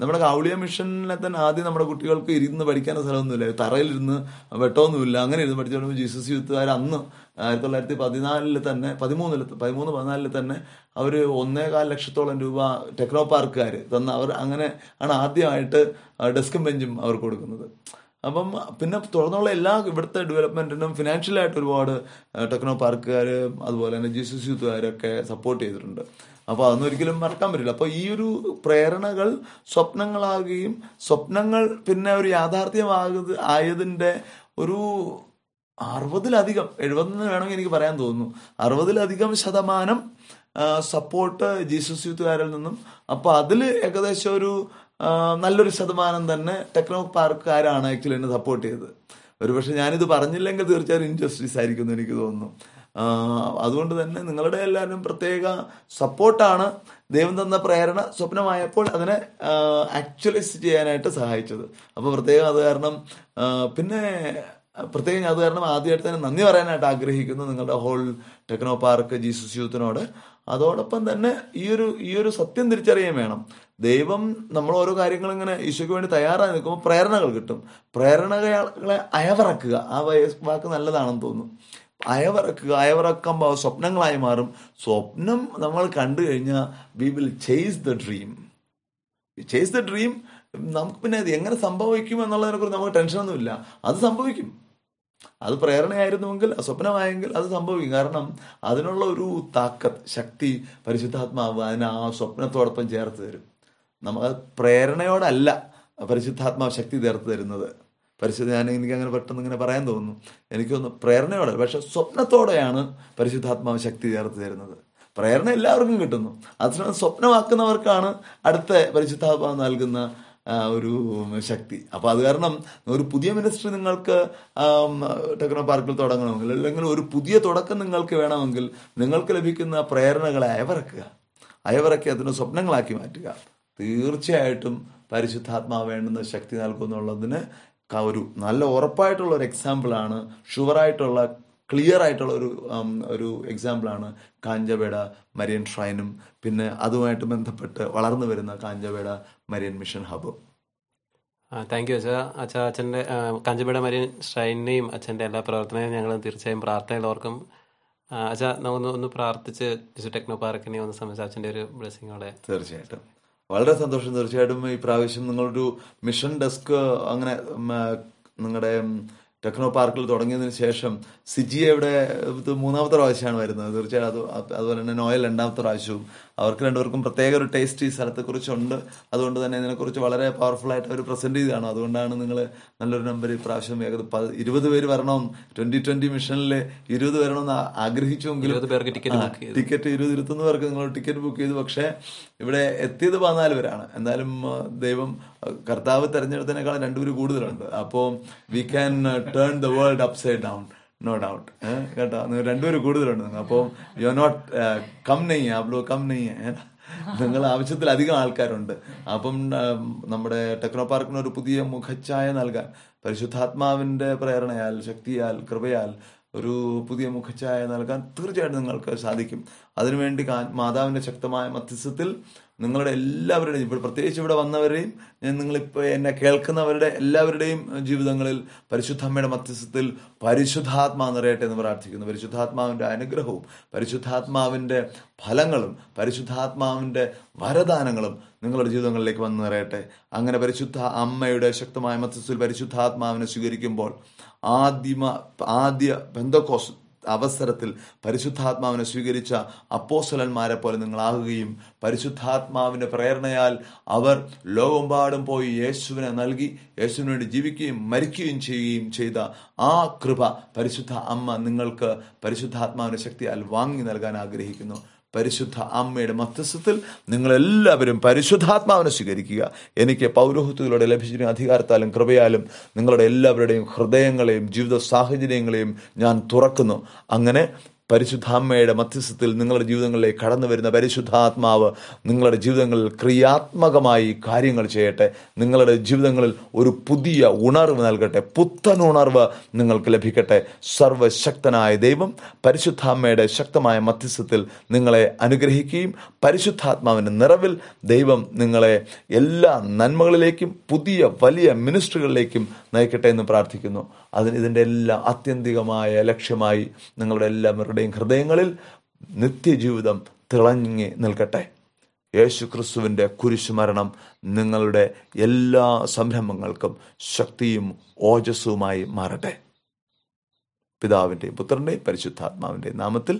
നമ്മുടെ കൗളിയ മിഷനിലെ തന്നെ ആദ്യം നമ്മുടെ കുട്ടികൾക്ക് ഇരുന്ന് പഠിക്കാൻ സ്ഥലമൊന്നുമില്ല. തറയിലിരുന്ന് വെട്ടമൊന്നുമില്ല. അങ്ങനെ ഇരുന്ന് പഠിച്ചു ജീസസ് യൂത്തുകാർ അന്ന് ആയിരത്തി തൊള്ളായിരത്തി പതിനാലിൽ തന്നെ പതിമൂന്നിൽ പതിമൂന്ന് പതിനാലിൽ തന്നെ അവർ ഒന്നേകാൽ ലക്ഷത്തോളം രൂപ ടെക്നോ പാർക്കുകാർ തന്ന അവർ അങ്ങനെ ആണ് ആദ്യമായിട്ട് ഡെസ്കും ബെഞ്ചും അവർക്ക് കൊടുക്കുന്നത്. അപ്പം പിന്നെ തുടർന്നുള്ള എല്ലാ ഇവിടുത്തെ ഡെവലപ്മെന്റിനും ഫിനാൻഷ്യലായിട്ട് ഒരുപാട് ടെക്നോ പാർക്കുകാർ അതുപോലെ തന്നെ ജീസസ് യൂത്തുകാരൊക്കെ സപ്പോർട്ട് ചെയ്തിട്ടുണ്ട്. അപ്പോൾ അതൊന്നും ഒരിക്കലും മറക്കാൻ പറ്റില്ല. അപ്പോൾ ഈ ഒരു പ്രേരണകൾ സ്വപ്നങ്ങളാകുകയും സ്വപ്നങ്ങൾ പിന്നെ ഒരു യാഥാർത്ഥ്യമാകുന്നത് ആയതിന്റെ ഒരു അറുപതിലധികം എഴുപതെന്ന് വേണമെങ്കിൽ എനിക്ക് പറയാൻ തോന്നുന്നു. അറുപതിലധികം ശതമാനം സപ്പോർട്ട് ജീസസ് യൂത്തുകാരിൽ നിന്നും. അപ്പൊ അതിൽ ഏകദേശം ഒരു നല്ലൊരു ശതമാനം തന്നെ ടെക്നോ പാർക്കുകാരാണ് ആക്ച്വലി എന്നെ സപ്പോർട്ട് ചെയ്തത്. ഒരുപക്ഷെ ഞാനിത് പറഞ്ഞില്ലെങ്കിൽ തീർച്ചയായും ഇൻജസ്റ്റിസ് ആയിരിക്കും എന്ന് എനിക്ക് തോന്നുന്നു. അതുകൊണ്ട് തന്നെ നിങ്ങളുടെ എല്ലാവരും പ്രത്യേക സപ്പോർട്ടാണ് ദൈവം തന്ന പ്രേരണ സ്വപ്നമായപ്പോൾ അതിനെ ആക്ച്വലൈസ് ചെയ്യാനായിട്ട് സഹായിച്ചത്. അപ്പോൾ പ്രത്യേകം അത് കാരണം പിന്നെ പ്രത്യേകം അത് കാരണം ആദ്യമായിട്ട് തന്നെ നന്ദി പറയാനായിട്ട് ആഗ്രഹിക്കുന്നു നിങ്ങളുടെ ഹോൾ ടെക്നോ പാർക്ക് ജീസസ് യൂത്തിനോട്. അതോടൊപ്പം തന്നെ ഈ ഒരു ഈ ഒരു സത്യം തിരിച്ചറിയാൻ വേണം. ദൈവം നമ്മൾ ഓരോ കാര്യങ്ങളും ഇങ്ങനെ ഈശോയ്ക്ക് വേണ്ടി തയ്യാറായി നിൽക്കുമ്പോൾ പ്രേരണകൾ കിട്ടും. പ്രേരണകളെ അയവറക്കുക. ആ വയസ് വാക്ക് നല്ലതാണെന്ന് തോന്നുന്നു അയവറക്കുക അയവറക്കുമ്പോൾ സ്വപ്നങ്ങളായി മാറും. സ്വപ്നം നമ്മൾ കണ്ടു കഴിഞ്ഞാൽ we will chase the dream chase the dream നമുക്ക് പിന്നെ അത് എങ്ങനെ സംഭവിക്കും എന്നുള്ളതിനെ കുറിച്ച് നമുക്ക് ടെൻഷനൊന്നുമില്ല അത് സംഭവിക്കും. അത് പ്രേരണയായിരുന്നുവെങ്കിൽ സ്വപ്നമായെങ്കിൽ അത് സംഭവിക്കും. കാരണം അതിനുള്ള ഒരു താക്കത്ത് ശക്തി പരിശുദ്ധാത്മാവ് അതിനെ ആ സ്വപ്നത്തോടൊപ്പം ചേർത്ത് തരും. നമ്മൾ പ്രേരണയോടല്ല പരിശുദ്ധാത്മാവ് ശക്തി ചേർത്ത് തരുന്നത്. പരിശുദ്ധ ഞാൻ എനിക്ക് അങ്ങനെ പെട്ടെന്ന് ഇങ്ങനെ പറയാൻ തോന്നുന്നു. എനിക്കൊന്ന് പ്രേരണയോടെ പക്ഷെ സ്വപ്നത്തോടെയാണ് പരിശുദ്ധാത്മാവ് ശക്തി ചേർത്ത് തരുന്നത്. പ്രേരണ എല്ലാവർക്കും കിട്ടുന്നു. അതിനാണ് സ്വപ്നമാക്കുന്നവർക്കാണ് അടുത്ത പരിശുദ്ധാത്മാവ് നൽകുന്ന ഒരു ശക്തി. അപ്പൊ അത് കാരണം ഒരു പുതിയ മിനിസ്ട്രി നിങ്ങൾക്ക് ടെക്നോ പാർക്കിൽ തുടങ്ങണമെങ്കിൽ അല്ലെങ്കിൽ ഒരു പുതിയ തുടക്കം നിങ്ങൾക്ക് വേണമെങ്കിൽ നിങ്ങൾക്ക് ലഭിക്കുന്ന പ്രേരണകളെ അയവിറക്കുക. അയവിറക്കി അതിന് സ്വപ്നങ്ങളാക്കി മാറ്റുക. തീർച്ചയായിട്ടും പരിശുദ്ധാത്മാവ് വേണ്ടുന്ന ശക്തി നൽകുന്നുള്ളതിന് ഒരു നല്ല ഉറപ്പായിട്ടുള്ള ഒരു എക്സാമ്പിളാണ് ഷുവറായിട്ടുള്ള ക്ലിയർ ആയിട്ടുള്ള ഒരു ഒരു എക്സാമ്പിളാണ് കാഞ്ചപേട മരിയൻ ഷ്രൈനും പിന്നെ അതുമായിട്ട് ബന്ധപ്പെട്ട് വളർന്നു വരുന്ന കാഞ്ചപേട മരിയൻ മിഷൻ ഹബും താങ്ക് യു അച്ഛ. അച്ഛ അച്ഛന്റെ കാഞ്ചപേട മരിയൻ ഷ്രൈനെയും അച്ഛന്റെ എല്ലാ പ്രവർത്തനവും ഞങ്ങൾ തീർച്ചയായും പ്രാർത്ഥനയിൽ ഓർക്കും അച്ഛാ നമുക്കൊന്ന് ഒന്ന് പ്രാർത്ഥിച്ച് ജിസു ടെക്നോ പാർക്കിനെ ഒന്ന് സംബന്ധിച്ച് അച്ഛന്റെ ഒരു ബ്ലെസ്സിങ്ങോടെ തീർച്ചയായിട്ടും. വളരെ സന്തോഷം. തീർച്ചയായിട്ടും ഈ പ്രാവശ്യം നിങ്ങളൊരു മിഷൻ ഡെസ്ക് അങ്ങനെ നിങ്ങളുടെ ടെക്നോ പാർക്കിൽ തുടങ്ങിയതിന് ശേഷം സിജിയയുടെ മൂന്നാമത്തെ പ്രാവശ്യമാണ് വരുന്നത്. തീർച്ചയായും അത് അതുപോലെ തന്നെ നോയൽ രണ്ടാമത്തെ പ്രാവശ്യവും അവർക്ക് രണ്ടുപേർക്കും പ്രത്യേക ഒരു ടേസ്റ്റ് ഈ സ്ഥലത്തെക്കുറിച്ചുണ്ട്. അതുകൊണ്ട് തന്നെ ഇതിനെക്കുറിച്ച് വളരെ പവർഫുൾ ആയിട്ട് അവർ പ്രസന്റ് ചെയ്താണ് അതുകൊണ്ടാണ് നിങ്ങൾ നല്ലൊരു നമ്പർ ഈ പ്രാവശ്യം ഏകദേശം ഇരുപത് പേര് വരണം. ട്വന്റി ട്വന്റി മിഷനിൽ ഇരുപത് വരണമെന്ന് ആ- ആഗ്രഹിച്ചുവെങ്കിലും പേർക്ക് ടിക്കറ്റ് ഇരുപത് ഇരുപത്തൊന്ന് പേർക്ക് നിങ്ങൾ ടിക്കറ്റ് ബുക്ക് ചെയ്തു. പക്ഷേ ഇവിടെ എത്തിയത് പതിനാല് പേരാണ്. എന്തായാലും ദൈവം കർത്താവ് തെരഞ്ഞെടുത്തതിനേക്കാൾ രണ്ടുപേര് കൂടുതലുണ്ട്. അപ്പോൾ we can turn the world upside down no doubt കേട്ടോ? രണ്ടുപേരും കൂടുതലുണ്ട്. അപ്പോൾ യു ആർ നോട്ട് കം നെയ്യ ആപ്ലോ കം നെയ്യ. നിങ്ങൾ ആവശ്യത്തിലധികം ആൾക്കാരുണ്ട്. അപ്പം നമ്മുടെ ടെക്നോ പാർക്കിന് ഒരു പുതിയ മുഖച്ഛായ നൽകാൻ പരിശുദ്ധാത്മാവിന്റെ പ്രേരണയാൽ ശക്തിയാൽ കൃപയാൽ ഒരു പുതിയ മുഖച്ഛായ നൽകാൻ തീർച്ചയായിട്ടും നിങ്ങൾക്ക് സാധിക്കും. അതിനുവേണ്ടി മാതാവിന്റെ ശക്തമായ മധ്യസ്ഥത്തിൽ നിങ്ങളുടെ എല്ലാവരുടെയും ഇപ്പോൾ പ്രത്യേകിച്ച് ഇവിടെ വന്നവരെയും നിങ്ങളിപ്പോൾ എന്നെ കേൾക്കുന്നവരുടെ എല്ലാവരുടെയും ജീവിതങ്ങളിൽ പരിശുദ്ധമ്മയുടെ മധ്യസ്ഥത്തിൽ പരിശുദ്ധാത്മാ നിറയട്ടെ എന്ന് പ്രാർത്ഥിക്കുന്നു. പരിശുദ്ധാത്മാവിന്റെ അനുഗ്രഹവും പരിശുദ്ധാത്മാവിന്റെ ഫലങ്ങളും പരിശുദ്ധാത്മാവിന്റെ വരദാനങ്ങളും നിങ്ങളുടെ ജീവിതങ്ങളിലേക്ക് വന്ന് നിറയട്ടെ. അങ്ങനെ പരിശുദ്ധ അമ്മയുടെ ശക്തമായ മധ്യസ്ഥത്തിൽ പരിശുദ്ധാത്മാവിനെ സ്വീകരിക്കുമ്പോൾ ആദ്യമ ആദ്യ ബന്ധക്കോസ് അവസരത്തിൽ പരിശുദ്ധാത്മാവിനെ സ്വീകരിച്ച അപ്പോസലന്മാരെ പോലെ നിങ്ങളാകുകയും പരിശുദ്ധാത്മാവിന്റെ പ്രേരണയാൽ അവർ ലോകമെമ്പാടും പോയി യേശുവിനെ നൽകി യേശുവിന് വേണ്ടി ജീവിക്കുകയും മരിക്കുകയും ചെയ്യുകയും ചെയ്ത ആ കൃപ പരിശുദ്ധ അമ്മ നിങ്ങൾക്ക് പരിശുദ്ധാത്മാവിന്റെ ശക്തിയാൽ വാങ്ങി നൽകാൻ ആഗ്രഹിക്കുന്നു. പരിശുദ്ധ അമ്മയുടെ മധ്യസ്ഥത്തിൽ നിങ്ങളെല്ലാവരും പരിശുദ്ധാത്മാവിനെ സ്വീകരിക്കുക. എനിക്ക് പൗരോഹിത്യത്തിലൂടെ ലഭിച്ചിരുന്ന അധികാരത്താലും കൃപയാലും നിങ്ങളുടെ എല്ലാവരുടെയും ഹൃദയങ്ങളെയും ജീവിത സാഹചര്യങ്ങളെയും ഞാൻ തുറക്കുന്നു. അങ്ങനെ പരിശുദ്ധാമ്മയുടെ മധ്യസ്ഥത്തിൽ നിങ്ങളുടെ ജീവിതങ്ങളിലേക്ക് കടന്നു വരുന്ന പരിശുദ്ധാത്മാവ് നിങ്ങളുടെ ജീവിതങ്ങളിൽ ക്രിയാത്മകമായി കാര്യങ്ങൾ ചെയ്യട്ടെ. നിങ്ങളുടെ ജീവിതങ്ങളിൽ ഒരു പുതിയ ഉണർവ് നൽകട്ടെ. പുത്തൻ ഉണർവ് നിങ്ങൾക്ക് ലഭിക്കട്ടെ. സർവശക്തനായ ദൈവം പരിശുദ്ധാമ്മയുടെ ശക്തമായ മധ്യസ്ഥത്തിൽ നിങ്ങളെ അനുഗ്രഹിക്കുകയും പരിശുദ്ധാത്മാവിന്റെ നിറവിൽ ദൈവം നിങ്ങളെ എല്ലാ നന്മകളിലേക്കും പുതിയ വലിയ മിനിസ്ട്രികളിലേക്കും നയിക്കട്ടെ എന്ന് പ്രാർത്ഥിക്കുന്നു. അതിന് ഇതിന്റെ എല്ലാ ആത്യന്തികമായ ലക്ഷ്യമായി നിങ്ങളുടെ എല്ലാവരുടെയും ഹൃദയങ്ങളിൽ നിത്യജീവിതം തിളങ്ങി നിൽക്കട്ടെ. യേശു ക്രിസ്തുവിന്റെ കുരിശുമരണം നിങ്ങളുടെ എല്ലാ സംരംഭങ്ങൾക്കും ശക്തിയും ഓജസ്സുമായി മാറട്ടെ. പിതാവിന്റെയും പുത്രന്റെയും പരിശുദ്ധാത്മാവിന്റെയും നാമത്തിൽ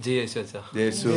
ജയ ജി യേശു.